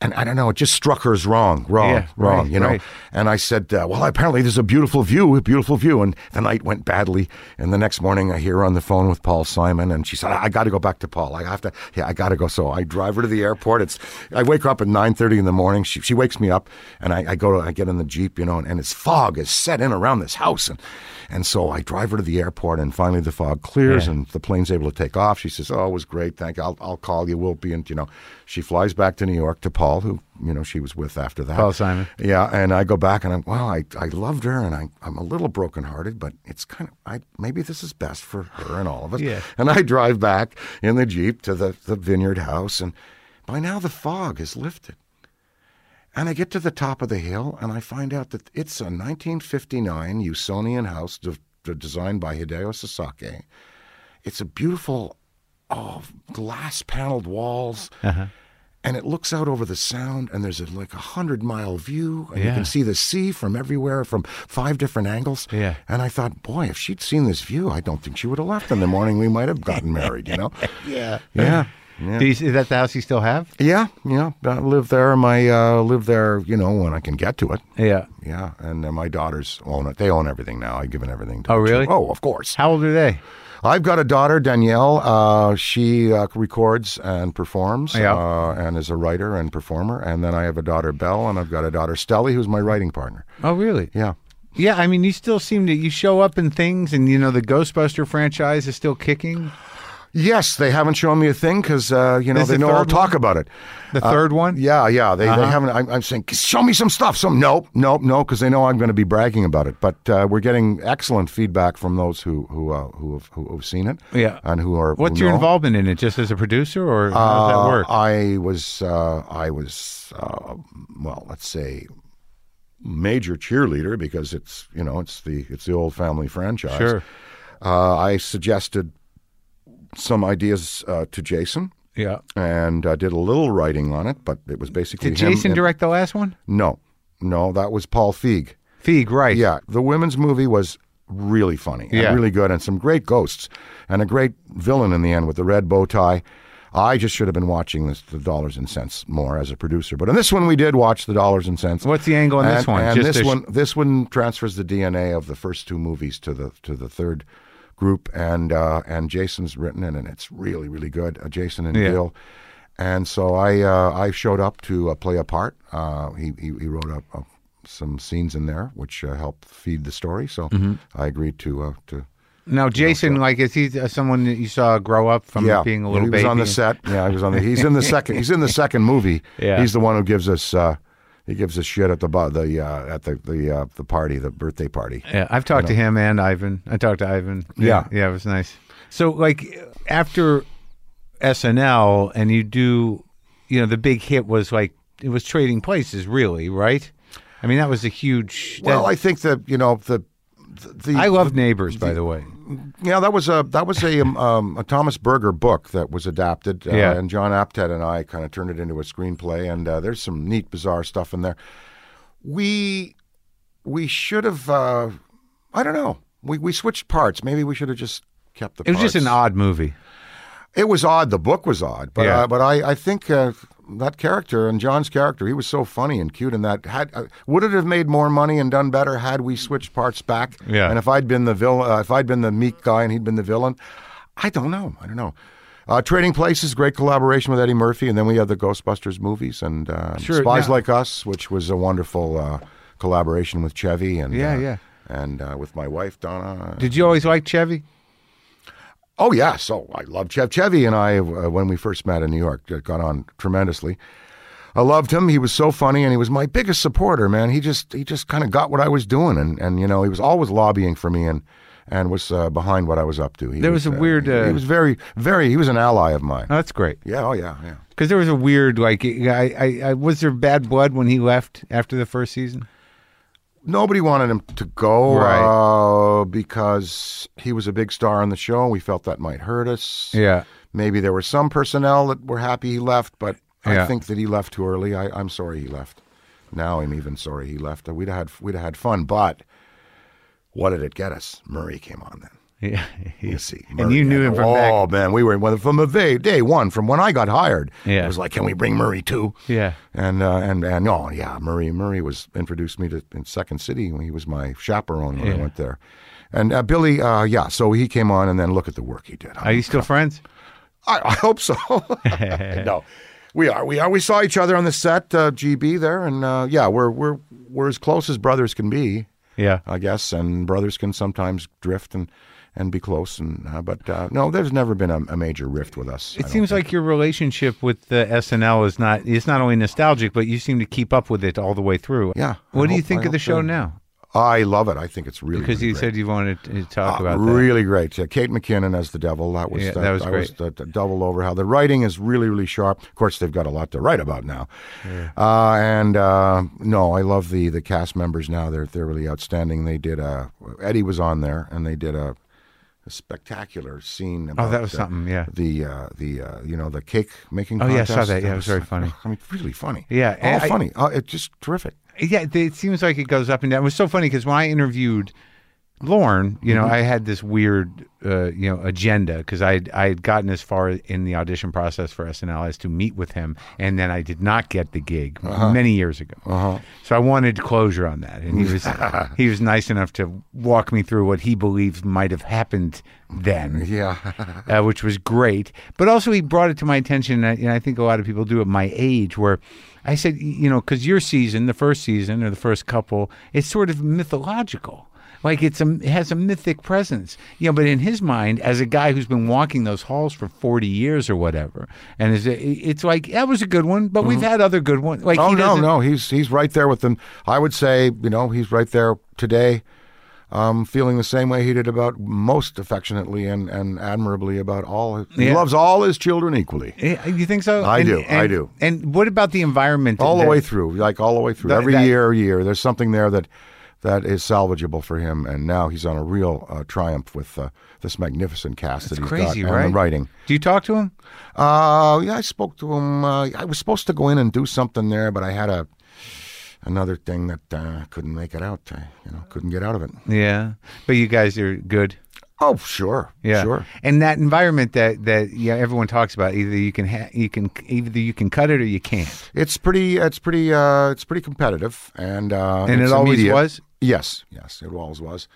and I don't know. It just struck her as wrong, wrong, Yeah, wrong. right, you know. right. And I said, uh, well, apparently there's a beautiful view, a beautiful view. And the night went badly. And the next morning I hear her on the phone with Paul Simon. And she said, I, got to go back to Paul. I have to, yeah, I got to go. So I drive her to the airport. It's, I wake her up at 9.30 in the morning. She, she wakes me up and I, I go to, I get in the Jeep, you know, and, and it's fog is set in around this house. And, and so I drive her to the airport and finally the fog clears Yeah. and the plane's able to take off. She says, oh, it was great. Thank you. I'll, I'll call you. We'll be in, you know, she flies back to New York to Paul, who, you know, she was with after that. Paul Simon. Yeah, and I go back and I'm well, I, I loved her and I, I'm a little brokenhearted, but it's kind of I maybe this is best for her and all of us. Yeah. And I drive back in the Jeep to the, the vineyard house and by now the fog has lifted. And I get to the top of the hill and I find out that it's a 1959 Usonian house de- de- designed by Hideo Sasaki. It's a beautiful oh, glass paneled walls. Uh-huh. And it looks out over the sound, and there's a, like a hundred mile view, and you can see the sea from everywhere, from five different angles. Yeah. And I thought, boy, if she'd seen this view, I don't think she would have left in the morning. We might have gotten married, you know? Yeah. Yeah. Yeah. Do you, is that the house you still have? Yeah, yeah. I live there. My uh, live there. You know, when I can get to it. Yeah. Yeah, and uh, my daughters own it. They own everything now. I've given everything to Oh, them, too. really? Oh, of course. How old are they? I've got a daughter, Danielle. Uh, she uh, records and performs Yeah. uh, and is a writer and performer. And then I have a daughter, Belle, and I've got a daughter, Stelly, who's my writing partner. Oh, really? Yeah. Yeah, I mean, you still seem to you show up in things, and you know the Ghostbuster franchise is still kicking. Yes, they haven't shown me a thing because, uh, you know, Is they the know I'll third talk about it. The Uh, third one. Yeah, yeah. They, Uh-huh. they haven't. I'm, I'm saying, show me some stuff. Some nope, nope, no, because they know I'm going to be bragging about it. But uh, we're getting excellent feedback from those who who uh, who, have, who have seen it. Yeah. and who are. What's who your know. involvement in it? Just as a producer, or how does that Uh, work? I was, uh, I was, uh, well, let's say, major cheerleader because it's you know it's the it's the old family franchise. Sure. Uh, I suggested some ideas uh, to Jason Yeah. and uh, did a little writing on it, but it was basically Did Jason and- direct the last one? No, no, that was Paul Feig. Feig, right? Yeah, the women's movie was really funny and Yeah. really good, and some great ghosts, and a great villain in the end with the red bow tie. I just should have been watching this, the dollars and cents more as a producer, but in this one we did watch the dollars and cents. What's the angle on this one? And Just this sh- one, this one transfers the DNA of the first two movies to the to the third group, and uh, and Jason's written it, and it's really really good. Uh, Jason and Yeah. Gil, and so I uh, I showed up to uh, play a part. Uh, he, he he wrote up uh, some scenes in there which uh, helped feed the story, so Mm-hmm. I agreed to uh, to. Now, Jason, like, is he uh, someone that you saw grow up from yeah, being a little he was baby? on the set. Yeah, he was on the. He's in the second. He's in the second movie. Yeah. he's the one who gives us. Uh, he gives a shit at the the uh, at the the uh, the party, the birthday party. Yeah, I've talked to him and Ivan. I talked to Ivan. Yeah. yeah, it was nice. So, like, after SNL, and you do, you know, the big hit was like it was Trading Places, really, right? I mean, that was a huge. Well, that- I think that you know the the, the I love Neighbors, by the way. Yeah that was a that was a um, um, a Thomas Berger book that was adapted, uh, Yeah. and John Apted and I kind of turned it into a screenplay, and uh, there's some neat, bizarre stuff in there. We we should have uh, I don't know we we switched parts. Maybe we should have just kept the. It was just an odd movie. It was odd. The book was odd, but Yeah. uh, but I I think uh, that character and John's character, he was so funny and cute, and that had uh, would it have made more money and done better had we switched parts back? Yeah. And if I'd been the villain, uh, if I'd been the meek guy and he'd been the villain, I don't know. I don't know. Uh, Trading Places, great collaboration with Eddie Murphy, and then we had the Ghostbusters movies and uh, Sure, Spies now- Like Us, which was a wonderful uh, collaboration with Chevy and Yeah, uh, yeah. and uh, with my wife Donna. Did you always like Chevy? Oh yeah, so I love Chev Chevy and I uh, when we first met in New York uh, got on tremendously. I loved him. He was so funny, and he was my biggest supporter. Man, he just he just kind of got what I was doing, and and you know he was always lobbying for me and and was uh, behind what I was up to. He There was a weird, he, uh, he was very very. He was an ally of mine. Oh, that's great. yeah. Oh yeah. Yeah. Because there was a weird, like, I, I, I, was there bad blood when he left after the first season? Nobody wanted him to go Right. uh, because he was a big star on the show. We felt that might hurt us. Yeah. Maybe there were some personnel that were happy he left, but Yeah. I think that he left too early. I, I'm sorry he left. Now I'm even sorry he left. We'd have had we'd have had fun, but what did it get us? Murray came on then. Yeah. You see, and you knew him from oh back. man, we were from the day, day one, from when I got hired. Yeah. it was like, can we bring Murray too? Yeah. And uh, and and oh yeah, Murray Murray was introduced me to in Second City when he was my chaperone when I went there. And uh, Billy, uh, yeah, so he came on, and then look at the work he did. Are you still friends? I, I hope so. no, we are. We are. We saw each other on the set, uh, GB there, and uh, yeah, we're we're we're as close as brothers can be, Yeah. I guess. And brothers can sometimes drift and and be close. And uh, but uh, no, there's never been a, a major rift with us. It seems think. like your relationship with the SNL is not it's not only nostalgic, but you seem to keep up with it all the way through. Yeah, I What do you think I of the show so. now? I love it. I think it's really Because really you great. said you wanted to talk Uh, about that. really great. Uh, Kate McKinnon as the devil. That was Yeah, that, that was I great. was uh, double over how the writing is really really sharp. Of course, they've got a lot to write about now. Uh, and uh, no, I love the the cast members now. They're they're really outstanding. They did a Eddie was on there, and they did a spectacular scene. About, Oh, that was uh, something, yeah. The uh, the uh, you know the cake making. Oh, yeah, I saw contest. that. Yeah, it was very funny. I mean, really funny. Yeah, all and I- funny. Uh, it's just terrific. Yeah, it seems like it goes up and down. It was so funny because when I interviewed Lorne, you know, Mm-hmm. I had this weird, uh, you know, agenda because I I had gotten as far in the audition process for SNL as to meet with him, and then I did not get the gig Uh-huh. many years ago. So I wanted closure on that, and he was he was nice enough to walk me through what he believes might have happened then Yeah. uh, which was great. But also, he brought it to my attention, and I, and I think a lot of people do at my age, where I said, you know, because your season, the first season or the first couple, it's sort of mythological. Like it's a, it has a mythic presence, you know. But in his mind, as a guy who's been walking those halls for forty years or whatever, and is it's like that was a good one, but we've had other good ones. Like Oh he no, no, he's he's right there with them. I would say, you know, he's right there today, um, feeling the same way he did about most affectionately and, and admirably about all. He Yeah. loves all his children equally, You think so? I And- do, I and- do. And what about the environment? all the way through, like all the way through. Every that- year, year, there's something there that that is salvageable for him, and now he's on a real uh, triumph with uh, this magnificent cast that he's crazy, got right? and the writing. Do you talk to him? Uh, yeah, I spoke to him. Uh, I was supposed to go in and do something there, but I had a another thing that uh, couldn't make it out. I, you know, couldn't get out of it. Yeah, but you guys are good. Oh, sure, Yeah, sure. And that environment that that yeah everyone talks about, either you can ha- you can either you can cut it or you can't. It's pretty. It's pretty. Uh, it's pretty competitive, and uh, And it always immediate. was? Yes, yes, it always was.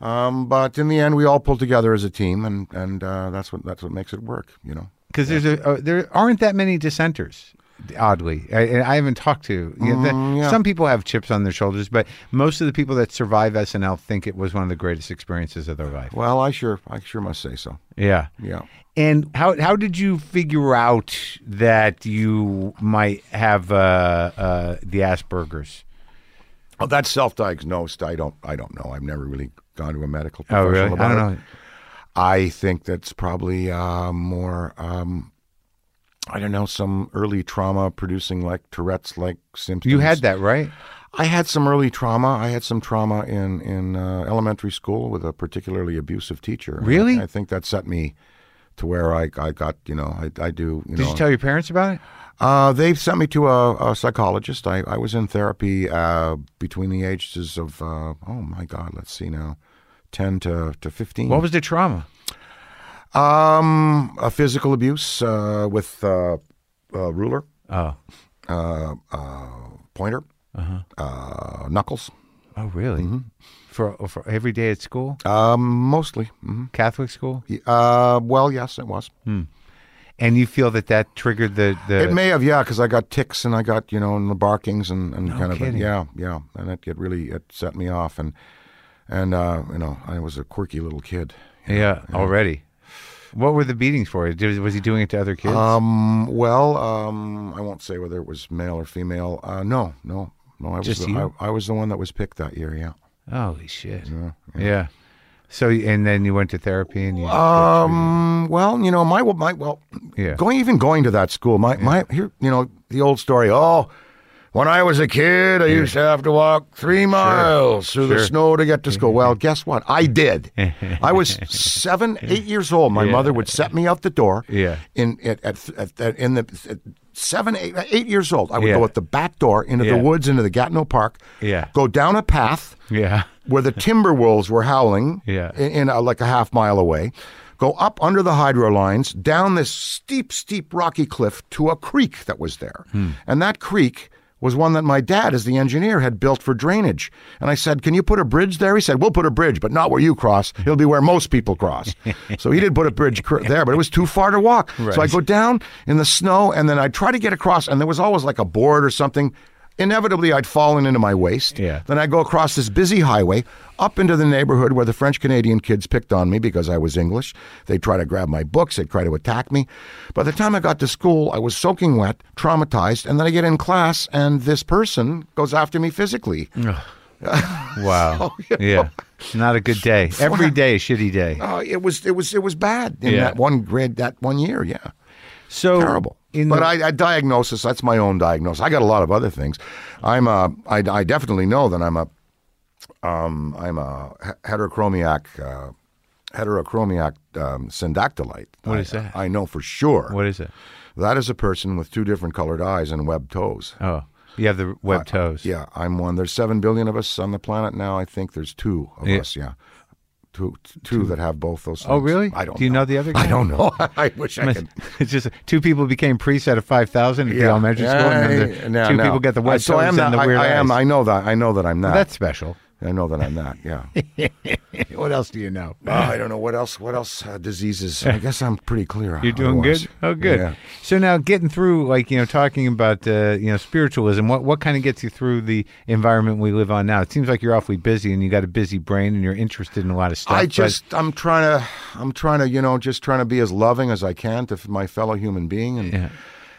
Um, but in the end, we all pulled together as a team, and and uh, that's what that's what makes it work. You know. Because there's a uh, there aren't that many dissenters. Oddly, I, I haven't talked to. You know, the- Mm, yeah. Some people have chips on their shoulders, but most of the people that survive SNL think it was one of the greatest experiences of their life. Well, I sure, I sure must say so. Yeah. Yeah. And how how did you figure out that you might have uh, uh, the Asperger's? Oh, that's self-diagnosed. I don't. I don't know. I've never really gone to a medical Oh, professional really? I don't it. know. I think that's probably uh, more. Um, I don't know, some early trauma producing like Tourette's like symptoms. You had that, right? I had some early trauma. I had some trauma in in uh, elementary school with a particularly abusive teacher. Really? I, I think that set me to where I, I got you know I, I do you Did know you tell your parents about it? Uh, they sent me to a, a psychologist. I, I was in therapy uh, between the ages of uh, oh my god, let's see now, ten to to fifteen. What was the trauma? um a physical abuse uh, with uh, a ruler, Oh, uh, uh, pointer, uh knuckles, oh, really? For for every day at school, um, mostly. hmm Catholic school, Uh, well, yes, it was. And you feel that that triggered the the. It may have, yeah, because I got ticks and I got you know and the barkings and, and No kind of kidding. yeah, yeah, and it, it really it set me off and and uh, you know I was a quirky little kid. yeah, already. What were the beatings for? Did, was he doing it to other kids? Um, well, um, I won't say whether it was male or female. Uh, no, no, no. I was Just the, you? I, I was the one that was picked that year. Yeah. Holy shit! Yeah. So and then you went to therapy and you. Um. Well, you know, my my well, Yeah. going even going to that school. My my here, you know, the old story. Oh, when I was a kid, I used to have to walk three miles through the snow to get to school. Well, guess what? I did. I was seven, eight years old. My Yeah. mother would set me out the door. Yeah. In at, at, at, at in the. At, Seven, eight, eight years old. I would Yeah. go at the back door into Yeah. the woods, into the Gatineau Park. Yeah. Go down a path yeah. where the timber wolves were howling Yeah. in, in a, like a half mile away, go up under the hydro lines, down this steep, steep rocky cliff to a creek that was there. Hmm. And that creek was one that my dad, as the engineer, had built for drainage. And I said, Can you put a bridge there? He said, We'll put a bridge, but not where you cross. It'll be where most people cross. so he did put a bridge cr- there, but it was too far to walk. So I go down in the snow, and then I'd try to get across, and there was always like a board or something. Inevitably, I'd fallen into my waist. Yeah. Then I go across this busy highway up into the neighborhood where the French Canadian kids picked on me because I was English. They'd try to grab my books, they'd try to attack me. By the time I got to school, I was soaking wet, traumatized, and then I get in class and this person goes after me physically. Wow. yeah. Not a good day. Every day, a shitty day. Uh, it was it was it was bad in Yeah. that one grade that one year, yeah. So terrible. In but the, I, I diagnosis. That's my own diagnosis. I got a lot of other things. I'm a. I, I definitely know that I'm a. Um, I'm a heterochromiac. Uh, heterochromiac um, syndactylite. What I, is that? I know for sure. what is it? That is a person with two different colored eyes and webbed toes. Oh, you have the web toes. Yeah, I'm one. There's seven billion of us on the planet now. I think there's two of Yeah. us. Yeah, two, two that have both those. Oh, really? I don't. Do you know the other guy? I don't know. I wish I could. It's just two people became priests out of five thousand at the elementary school, and then the Yeah, no, two no. people get the web so I am that, the weird I, I am. I know that. I know that I'm that. That's special. I know that I'm not. Yeah. what else do you know? Oh, I don't know what else. What else uh, diseases? I guess I'm pretty clear. You're doing otherwise. good. Oh, good. Yeah. So now, getting through, like you know, talking about uh, you know spiritualism. What what kind of gets you through the environment we live on now? It seems like you're awfully busy, and you got a busy brain, and you're interested in a lot of stuff. I just. I'm trying to. I'm trying to. You know, just trying to be as loving as I can to my fellow human being, and Yeah.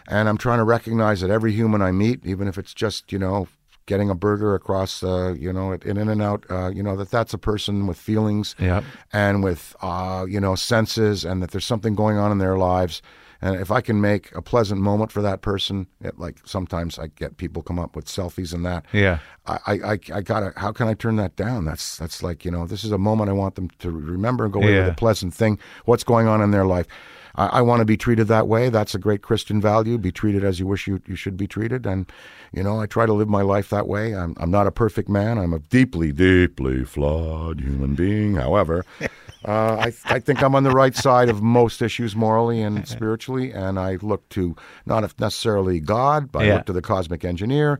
and I'm trying to recognize that every human I meet, even if it's just you know getting a burger across, uh, you know, in In and Out, uh, you know, that that's a person with feelings Yep. and with uh, you know senses, and that there's something going on in their lives. And if I can make a pleasant moment for that person, it, like sometimes I get people come up with selfies and that. Yeah. I, I, I, I gotta. How can I turn that down? That's that's like you know, this is a moment I want them to remember and go away Yeah. with a pleasant thing. What's going on in their life? I, I want to be treated that way. That's a great Christian value. Be treated as you wish you, you should be treated. And you know, I try to live my life that way. I'm I'm not a perfect man. I'm a deeply, deeply flawed human being. However. Uh, I, I think I'm on the right side of most issues morally and spiritually, and I look to not necessarily God, but Yeah. Uh-huh. look to the cosmic engineer.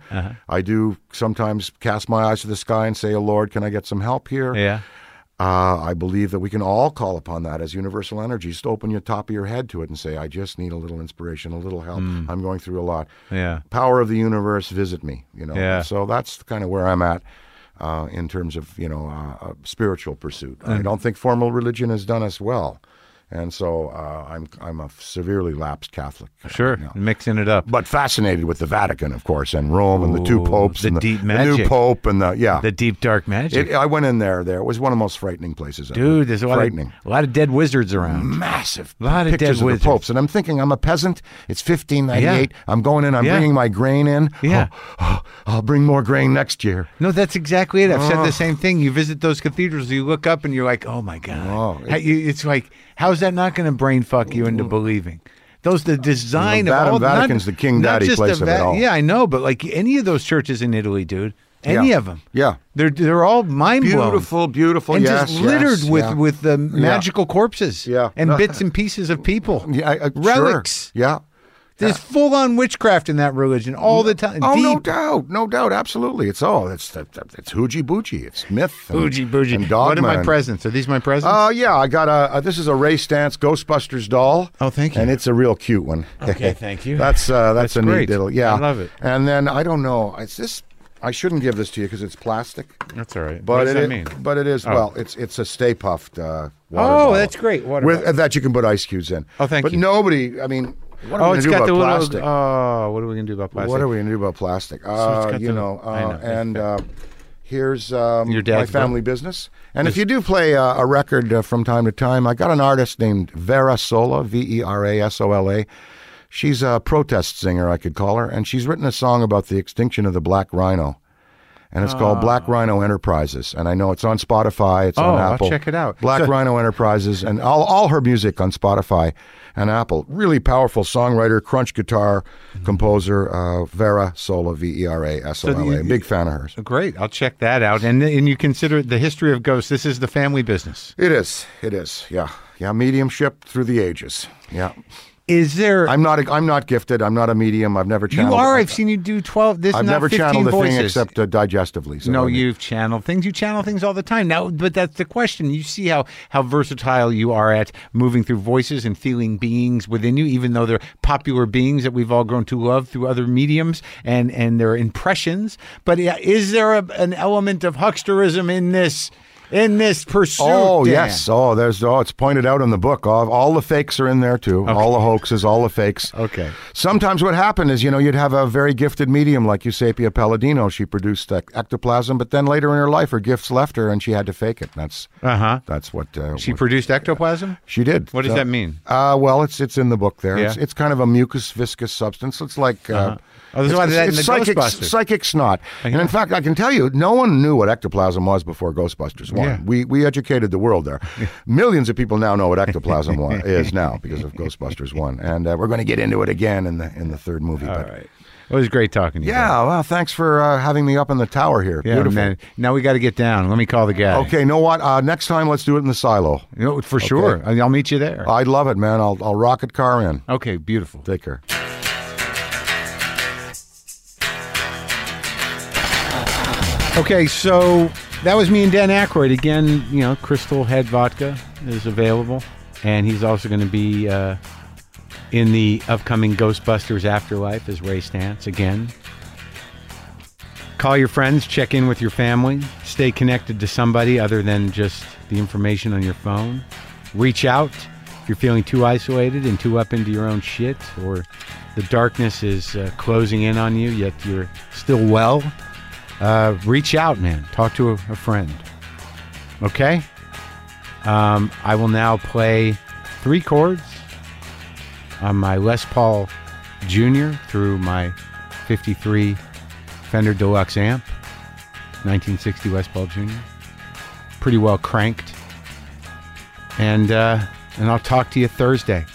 I do sometimes cast my eyes to the sky and say, "Oh Lord, can I get some help here?" Yeah. Uh, I believe that we can all call upon that as universal energy. Just open your top of your head to it and say, "I just need a little inspiration, a little help. Hmm. I'm going through a lot. Yeah. Power of the universe, visit me." You know. Yeah. So that's kind of where I'm at. Uh, in terms of you know uh, uh, spiritual pursuit, I don't think formal religion has done us well, and so uh, I'm I'm a severely lapsed Catholic. Sure. now. Mixing it up. But fascinated with the Vatican, of course, and Rome and the two popes the and the, deep the new pope and the yeah. The deep dark magic. It, I went in there. There it was one of the most frightening places. ever. Dude, there's a lot, of, frightening. a lot of dead wizards around. Massive a Lot of pictures dead of the popes, and I'm thinking I'm a peasant. It's 1598. Yeah. I'm going in. I'm Yeah. bringing my grain in. Yeah. Oh, oh, I'll bring more grain next year. No, that's exactly it. I've said Oh. the same thing. You visit those cathedrals, you look up, and you're like, "Oh my god!" Oh, How- you- it's like, how's that not going to brain fuck you into mm-hmm. believing? Those the design The of all Vatican- Vatican's the king not daddy place the of it all. Yeah, I know, but like any of those churches in Italy, dude, any Yeah. of them, Yeah. they're they're all mind blowing. Beautiful, beautiful. And yes, just littered yes, with yeah. with the magical corpses, Yeah. and bits and pieces of people, Yeah, I- I- sure. relics. Yeah. There's full on witchcraft in that religion all the time. Oh, no Deep. doubt, no doubt, absolutely. It's all it's it's hoogie boogie. It's myth. Bougie, bougie. and dogma. What are my presents? Are these my presents? Uh, yeah, I got a. Uh, this is a Ray Stantz Ghostbusters doll. Oh, thank you. And it's a real cute one. Okay, thank you. that's uh, that's, That's a great. neat little. Yeah, I love it. And then I don't know. Is this? I shouldn't give this to you because it's plastic. That's all right. But what does it that mean? But it is well. It's it's a Stay Puft. Uh, water Oh, that's great. Water With, that you can put ice cubes in. Oh, thank but you. But nobody. I mean, what are oh, we it's gonna got do the about little. plastic? Oh, what are we gonna do about plastic? What are we going to do about plastic? Uh, got you the- know, uh, know. and uh, here's um, my family business. And if you do play uh, a record uh, from time to time, I got an artist named Vera Sola, V E R A S O L A. She's a protest singer, I could call her, and she's written a song about the extinction of the black rhino. And it's called Black Rhino Enterprises. And I know it's on Spotify, it's Oh, on I'll Apple. check it out. Black Rhino Enterprises and all, all her music on Spotify and Apple. Really powerful songwriter, crunch guitar composer, uh, Vera Sola, V E R A S O L A. Big fan of hers. Great. I'll check that out. And and you consider the history of ghosts. This is the family business. It is. It is. Yeah. Yeah. Mediumship through the ages. Yeah. Is there? I'm not. A, I'm not gifted. I'm not a medium. I've never you channeled. are. I've seen you do twelve. This I've never channeled a voices. thing except uh, digestively. So No, I mean- you've channeled things. You channel things all the time. Now, but that's the question. You see how how versatile you are at moving through voices and feeling beings within you, even though they're popular beings that we've all grown to love through other mediums and and their impressions. But is there a, an element of hucksterism in this in this pursuit? Oh Dan? yes. Oh, there's. Oh, it's pointed out in the book. All, all the fakes are in there too. All the hoaxes. All the fakes. Okay. Sometimes what happened is, you know, you'd have a very gifted medium like Eusapia Palladino. She produced ectoplasm, but then later in her life, her gifts left her, and she had to fake it. That's Uh huh. that's what uh, She what- produced ectoplasm. she did. What does So- that mean? Uh, well, it's it's in the book there. It's, Yeah. it's kind of a mucus viscous substance. It's like uh, Uh-huh. Oh, it's, in it's psychic, psychic snot. And in fact, I can tell you, no one knew what ectoplasm was before Ghostbusters one. Yeah. We we educated the world there. Millions of people now know what ectoplasm is now because of Ghostbusters one, and uh, we're going to get into it again in the in the third movie. All but right. It was great talking to you. Yeah, well, thanks for uh, having me up in the tower here. Yeah, Beautiful. man. Now we got to get down. Let me call the guy. Okay, know what? Uh, next time, let's do it in the silo. You know, for sure. I'll meet you there. I'd love it, man. I'll I'll rocket car in. okay, beautiful. Take care. Okay, so that was me and Dan Aykroyd. Again, you know, Crystal Head Vodka is available. And he's also going to be uh, in the upcoming Ghostbusters Afterlife as Ray Stantz again. Call your friends, check in with your family, stay connected to somebody other than just the information on your phone. Reach out if you're feeling too isolated and too up into your own shit, or the darkness is uh, closing in on you, yet you're still well. Uh, reach out, man. Talk to a, a friend. Okay? Um, I will now play three chords on my Les Paul Jr. through my 53 Fender Deluxe amp, 1960 Les Paul Jr. Pretty well cranked. And uh, and I'll talk to you Thursday.